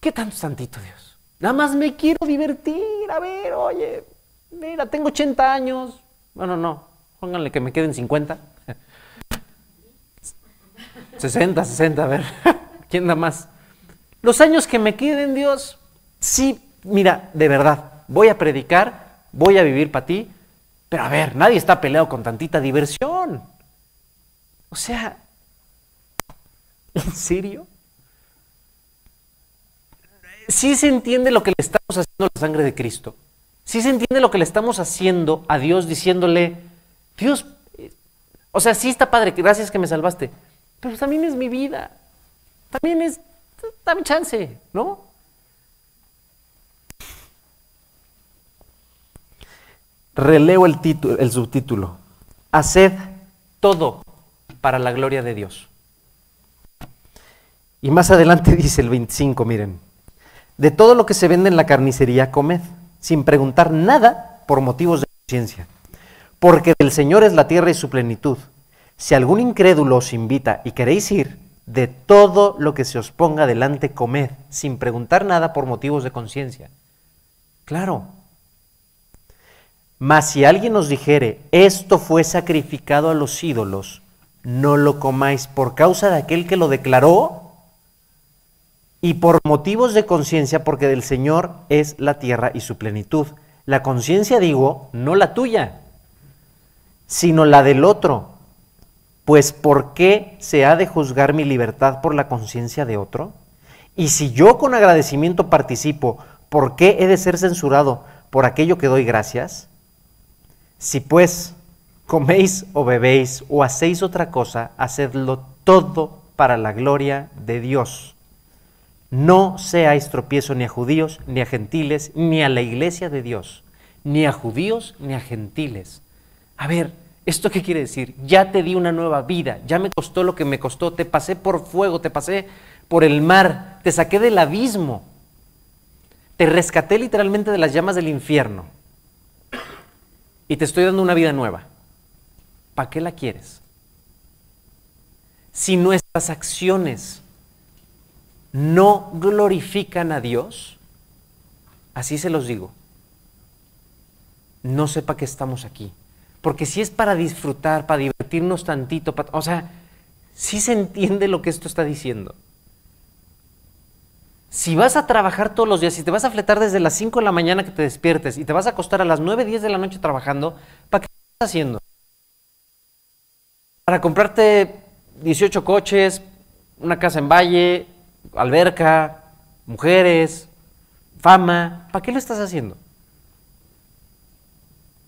¿qué tanto tantito Dios? Nada más me quiero divertir, a ver, oye, mira, tengo 80 años, bueno, no, pónganle que me queden 50. 60, 60, a ver, ¿quién da más? Los años que me queden, Dios, sí, mira, de verdad, voy a predicar, voy a vivir para ti, pero a ver, nadie está peleado con tantita diversión. O sea, ¿en serio? Sí se entiende lo que le estamos haciendo a la sangre de Cristo. Sí se entiende lo que le estamos haciendo a Dios diciéndole, Dios, o sea, sí está padre, gracias que me salvaste, pero también es mi vida. También es, dame chance, ¿no? Releo el, título, el subtítulo. Haced todo para la gloria de Dios. Y más adelante dice el 25, miren, de todo lo que se vende en la carnicería, comed, sin preguntar nada por motivos de conciencia, porque del Señor es la tierra y su plenitud. Si algún incrédulo os invita y queréis ir, de todo lo que se os ponga delante comed, sin preguntar nada por motivos de conciencia. Claro. Mas si alguien os dijere, esto fue sacrificado a los ídolos, no lo comáis por causa de aquel que lo declaró y por motivos de conciencia, porque del Señor es la tierra y su plenitud. La conciencia, digo, no la tuya, sino la del otro pues ¿por qué se ha de juzgar mi libertad por la conciencia de otro? Y si yo con agradecimiento participo, ¿por qué he de ser censurado por aquello que doy gracias? Si pues coméis o bebéis o hacéis otra cosa, hacedlo todo para la gloria de Dios. No seáis tropiezo ni a judíos, ni a gentiles, ni a la iglesia de Dios, ni a judíos, ni a gentiles. A ver, ¿Esto qué quiere decir? Ya te di una nueva vida, ya me costó lo que me costó, te pasé por fuego, te pasé por el mar, te saqué del abismo, te rescaté literalmente de las llamas del infierno y te estoy dando una vida nueva. ¿Para qué la quieres? Si nuestras acciones no glorifican a Dios, así se los digo, no sé para qué estamos aquí. Porque si es para disfrutar, para divertirnos tantito, o sea, sí se entiende lo que esto está diciendo. Si vas a trabajar todos los días, si te vas a fletar desde las 5 de la mañana que te despiertes y te vas a acostar a las 9, 10 de la noche trabajando, ¿para qué estás haciendo? Para comprarte 18 coches, una casa en valle, alberca, mujeres, fama, ¿para qué lo estás haciendo?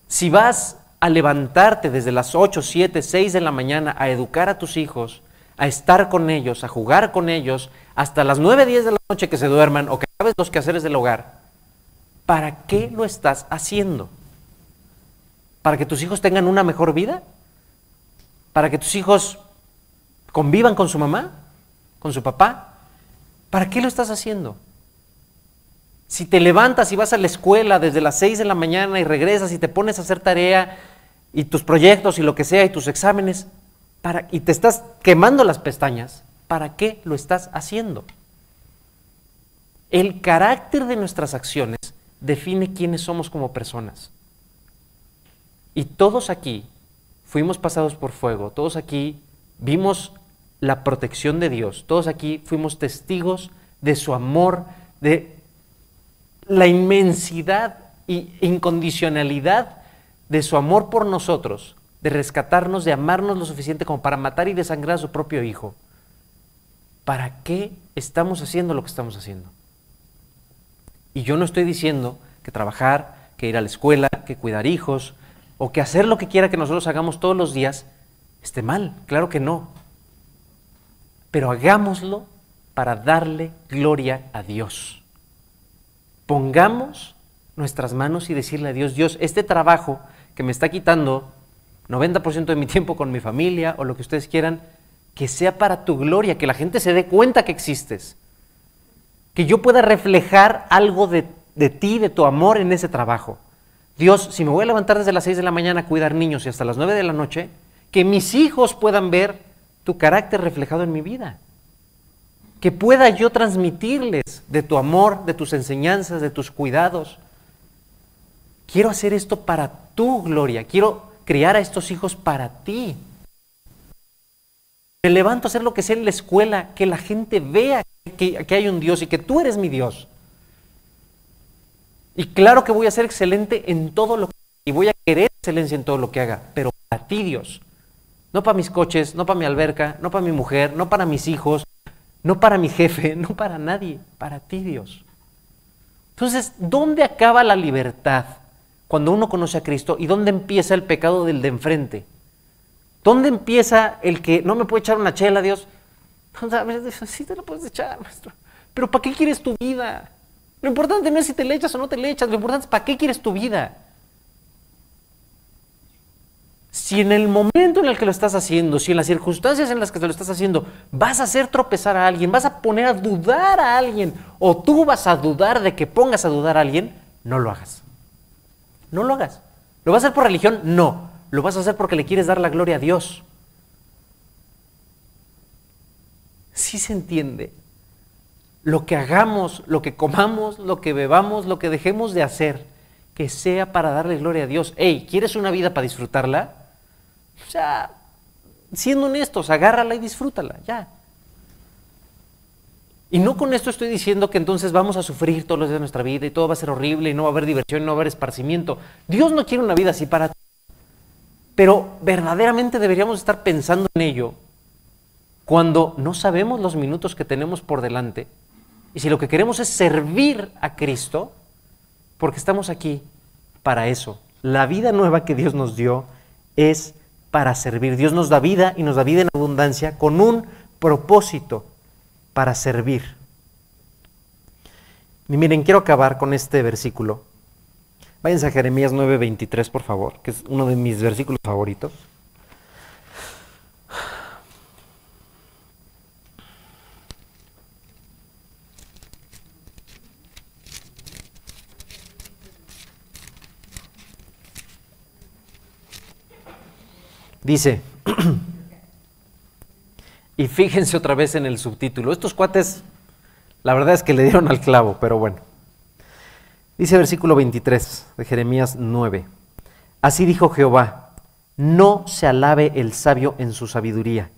Si vas a levantarte desde las 8, 7, 6 de la mañana a educar a tus hijos, a estar con ellos, a jugar con ellos, hasta las 9, 10 de la noche que se duerman o que acabes los quehaceres del hogar, ¿para qué lo estás haciendo? ¿Para que tus hijos tengan una mejor vida? ¿Para que tus hijos convivan con su mamá? ¿Con su papá? ¿Para qué lo estás haciendo? Si te levantas y vas a la escuela desde las 6 de la mañana y regresas y te pones a hacer tarea y tus proyectos y lo que sea y tus exámenes, para, y te estás quemando las pestañas, ¿para qué lo estás haciendo? El carácter de nuestras acciones define quiénes somos como personas. Y todos aquí fuimos pasados por fuego, todos aquí vimos la protección de Dios, todos aquí fuimos testigos de su amor, de la inmensidad e incondicionalidad de su amor por nosotros, de rescatarnos, de amarnos lo suficiente como para matar y desangrar a su propio hijo, ¿para qué estamos haciendo lo que estamos haciendo? Y yo no estoy diciendo que trabajar, que ir a la escuela, que cuidar hijos, o que hacer lo que quiera que nosotros hagamos todos los días esté mal, claro que no. Pero hagámoslo para darle gloria a Dios. Pongamos nuestras manos y decirle a Dios, Dios, este trabajo que me está quitando 90% de mi tiempo con mi familia o lo que ustedes quieran, que sea para tu gloria, que la gente se dé cuenta que existes, que yo pueda reflejar algo de, de ti, de tu amor en ese trabajo. Dios, si me voy a levantar desde las 6 de la mañana a cuidar niños y hasta las 9 de la noche, que mis hijos puedan ver tu carácter reflejado en mi vida. Que pueda yo transmitirles de tu amor, de tus enseñanzas, de tus cuidados. Quiero hacer esto para tu gloria. Quiero criar a estos hijos para ti. Me levanto a hacer lo que sea en la escuela, que la gente vea que, que hay un Dios y que tú eres mi Dios. Y claro que voy a ser excelente en todo lo que y voy a querer excelencia en todo lo que haga, pero para ti, Dios. No para mis coches, no para mi alberca, no para mi mujer, no para mis hijos, no para mi jefe, no para nadie, para ti, Dios. Entonces, ¿dónde acaba la libertad cuando uno conoce a Cristo y dónde empieza el pecado del de enfrente? ¿Dónde empieza el que no me puede echar una chela, Dios? Sí te lo puedes echar, maestro. Pero ¿para qué quieres tu vida? Lo importante no es si te le echas o no te le echas, lo importante es ¿para qué quieres tu vida? Si en el momento en el que lo estás haciendo, si en las circunstancias en las que te lo estás haciendo, vas a hacer tropezar a alguien, vas a poner a dudar a alguien, o tú vas a dudar de que pongas a dudar a alguien, no lo hagas. No lo hagas. ¿Lo vas a hacer por religión? No. Lo vas a hacer porque le quieres dar la gloria a Dios. Sí se entiende. Lo que hagamos, lo que comamos, lo que bebamos, lo que dejemos de hacer, que sea para darle gloria a Dios. Hey, ¿quieres una vida para disfrutarla? O sea, siendo honestos, agárrala y disfrútala, ya. Y no con esto estoy diciendo que entonces vamos a sufrir todos los días de nuestra vida y todo va a ser horrible y no va a haber diversión, y no va a haber esparcimiento. Dios no quiere una vida así para ti. Pero verdaderamente deberíamos estar pensando en ello cuando no sabemos los minutos que tenemos por delante y si lo que queremos es servir a Cristo, porque estamos aquí para eso. La vida nueva que Dios nos dio es para servir. Dios nos da vida y nos da vida en abundancia con un propósito para servir. Y miren, quiero acabar con este versículo. Váyanse a Jeremías 9:23, por favor, que es uno de mis versículos favoritos. Dice, y fíjense otra vez en el subtítulo, estos cuates, la verdad es que le dieron al clavo, pero bueno. Dice versículo 23 de Jeremías 9, así dijo Jehová, no se alabe el sabio en su sabiduría,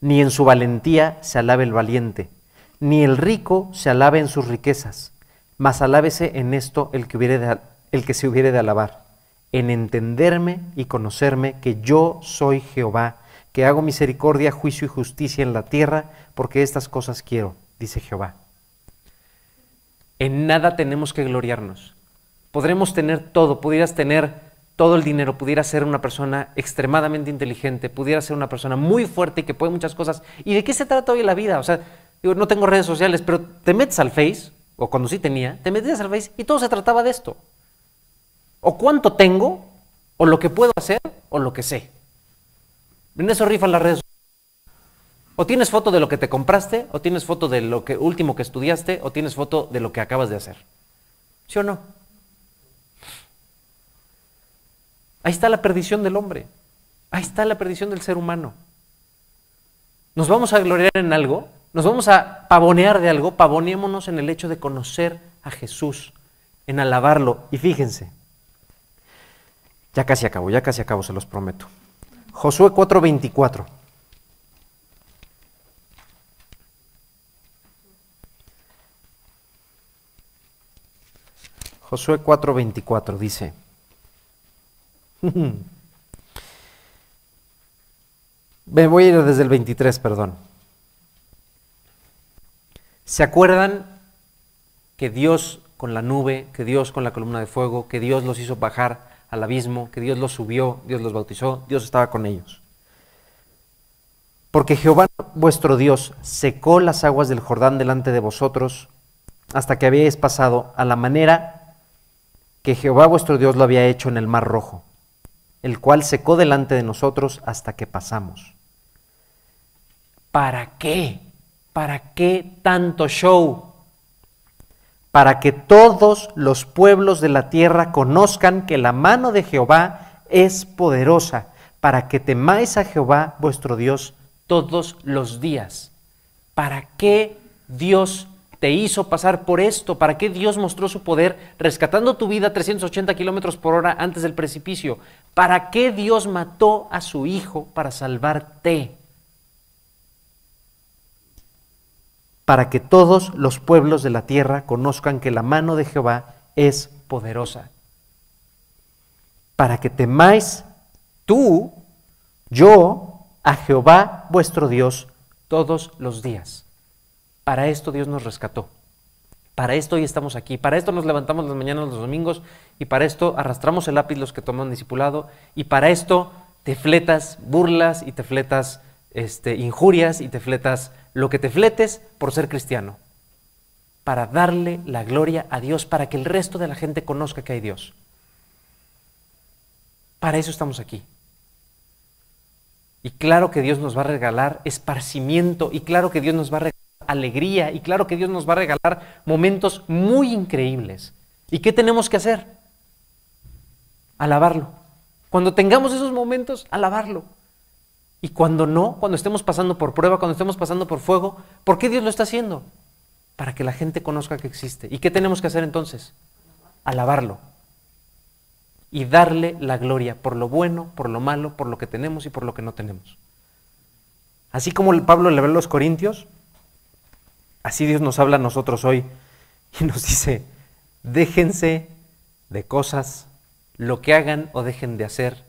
ni en su valentía se alabe el valiente, ni el rico se alabe en sus riquezas, mas alábese en esto el que, el que se hubiere de alabar en entenderme y conocerme que yo soy Jehová, que hago misericordia, juicio y justicia en la tierra, porque estas cosas quiero, dice Jehová. En nada tenemos que gloriarnos. Podremos tener todo, pudieras tener todo el dinero, pudieras ser una persona extremadamente inteligente, pudieras ser una persona muy fuerte y que puede muchas cosas. ¿Y de qué se trata hoy la vida? O sea, no tengo redes sociales, pero te metes al Face, o cuando sí tenía, te metes al Face y todo se trataba de esto. O cuánto tengo, o lo que puedo hacer, o lo que sé. En eso rifan las redes O tienes foto de lo que te compraste, o tienes foto de lo que último que estudiaste, o tienes foto de lo que acabas de hacer. ¿Sí o no? Ahí está la perdición del hombre. Ahí está la perdición del ser humano. Nos vamos a gloriar en algo, nos vamos a pavonear de algo, pavoneémonos en el hecho de conocer a Jesús, en alabarlo. Y fíjense, ya casi acabo, ya casi acabo, se los prometo. Josué 4:24. Josué 4:24 dice, me voy a ir desde el 23, perdón. ¿Se acuerdan que Dios con la nube, que Dios con la columna de fuego, que Dios los hizo bajar al abismo, que Dios los subió, Dios los bautizó, Dios estaba con ellos. Porque Jehová vuestro Dios secó las aguas del Jordán delante de vosotros hasta que habíais pasado a la manera que Jehová vuestro Dios lo había hecho en el mar rojo, el cual secó delante de nosotros hasta que pasamos. ¿Para qué? ¿Para qué tanto show? Para que todos los pueblos de la tierra conozcan que la mano de Jehová es poderosa, para que temáis a Jehová vuestro Dios todos los días. ¿Para qué Dios te hizo pasar por esto? ¿Para qué Dios mostró su poder rescatando tu vida a 380 kilómetros por hora antes del precipicio? ¿Para qué Dios mató a su Hijo para salvarte? Para que todos los pueblos de la tierra conozcan que la mano de Jehová es poderosa. Para que temáis tú, yo, a Jehová vuestro Dios todos los días. Para esto Dios nos rescató. Para esto hoy estamos aquí. Para esto nos levantamos las mañanas los domingos. Y para esto arrastramos el lápiz los que toman discipulado. Y para esto te fletas burlas y te fletas este, injurias y te fletas lo que te fletes por ser cristiano. Para darle la gloria a Dios, para que el resto de la gente conozca que hay Dios. Para eso estamos aquí. Y claro que Dios nos va a regalar esparcimiento y claro que Dios nos va a regalar alegría y claro que Dios nos va a regalar momentos muy increíbles. ¿Y qué tenemos que hacer? Alabarlo. Cuando tengamos esos momentos, alabarlo. Y cuando no, cuando estemos pasando por prueba, cuando estemos pasando por fuego, ¿por qué Dios lo está haciendo? Para que la gente conozca que existe. ¿Y qué tenemos que hacer entonces? Alabarlo. Y darle la gloria por lo bueno, por lo malo, por lo que tenemos y por lo que no tenemos. Así como Pablo le ve a los Corintios, Así Dios nos habla a nosotros hoy y nos dice, déjense de cosas, lo que hagan o dejen de hacer.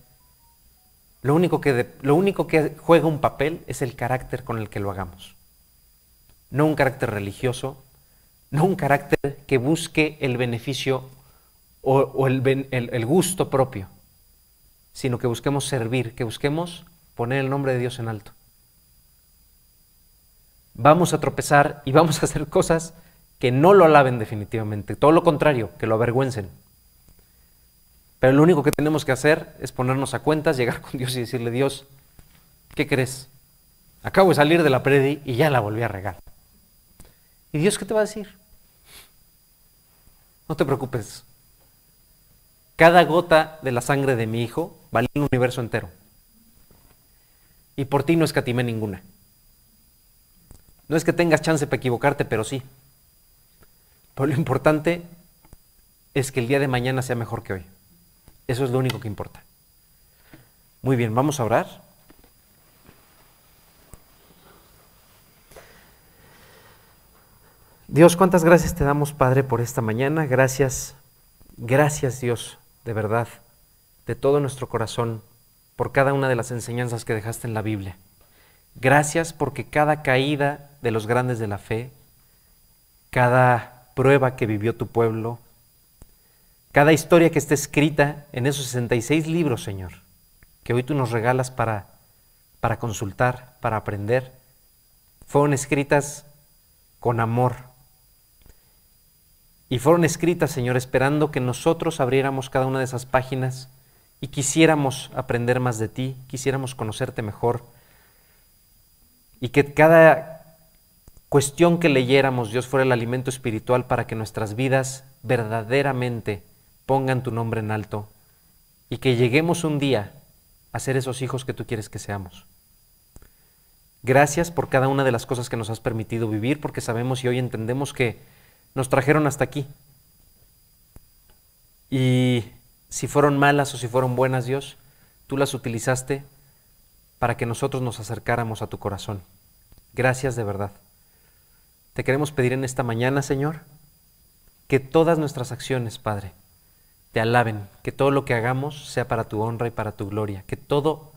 Lo único, que lo único que juega un papel es el carácter con el que lo hagamos. No un carácter religioso, no un carácter que busque el beneficio o, el, el gusto propio, sino que busquemos servir, que busquemos poner el nombre de Dios en alto vamos a tropezar y vamos a hacer cosas que no lo alaben definitivamente, todo lo contrario, que lo avergüencen. Pero lo único que tenemos que hacer es ponernos a cuentas, llegar con Dios y decirle, Dios, ¿qué crees? Acabo de salir de la predi y ya la volví a regar. ¿Y Dios qué te va a decir? No te preocupes. Cada gota de la sangre de mi hijo vale el universo entero. Y por ti no escatimé ninguna. No es que tengas chance para equivocarte, pero sí. Pero lo importante es que el día de mañana sea mejor que hoy. Eso es lo único que importa. Muy bien, vamos a orar. Dios, cuántas gracias te damos, Padre, por esta mañana. Gracias, gracias Dios, de verdad, de todo nuestro corazón, por cada una de las enseñanzas que dejaste en la Biblia. Gracias porque cada caída de los grandes de la fe, cada prueba que vivió tu pueblo, cada historia que está escrita en esos 66 libros, Señor, que hoy tú nos regalas para, para consultar, para aprender, fueron escritas con amor. Y fueron escritas, Señor, esperando que nosotros abriéramos cada una de esas páginas y quisiéramos aprender más de ti, quisiéramos conocerte mejor y que cada cuestión que leyéramos, Dios, fuera el alimento espiritual para que nuestras vidas verdaderamente pongan tu nombre en alto y que lleguemos un día a ser esos hijos que tú quieres que seamos. Gracias por cada una de las cosas que nos has permitido vivir, porque sabemos y hoy entendemos que nos trajeron hasta aquí. Y si fueron malas o si fueron buenas, Dios, tú las utilizaste para que nosotros nos acercáramos a tu corazón. Gracias de verdad. Te queremos pedir en esta mañana, Señor, que todas nuestras acciones, Padre, te alaben, que todo lo que hagamos sea para tu honra y para tu gloria, que todo,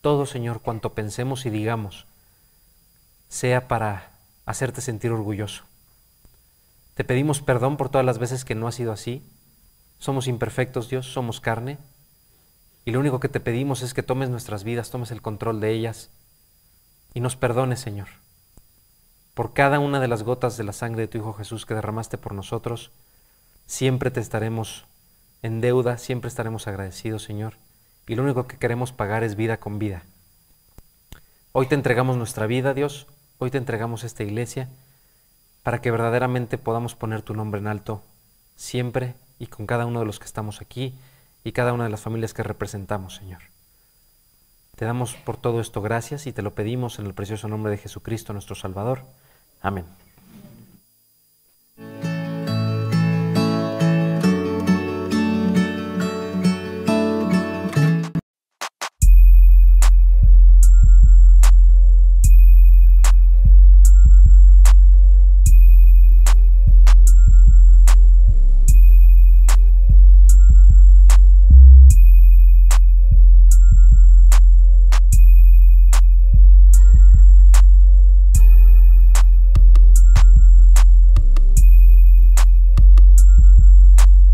todo, Señor, cuanto pensemos y digamos, sea para hacerte sentir orgulloso. Te pedimos perdón por todas las veces que no ha sido así. Somos imperfectos, Dios, somos carne, y lo único que te pedimos es que tomes nuestras vidas, tomes el control de ellas y nos perdones, Señor, por cada una de las gotas de la sangre de tu Hijo Jesús que derramaste por nosotros. Siempre te estaremos en deuda, siempre estaremos agradecidos, Señor, y lo único que queremos pagar es vida con vida. Hoy te entregamos nuestra vida, Dios, hoy te entregamos esta iglesia, para que verdaderamente podamos poner tu nombre en alto, siempre y con cada uno de los que estamos aquí y cada una de las familias que representamos, Señor. Te damos por todo esto gracias y te lo pedimos en el precioso nombre de Jesucristo nuestro Salvador. Amén.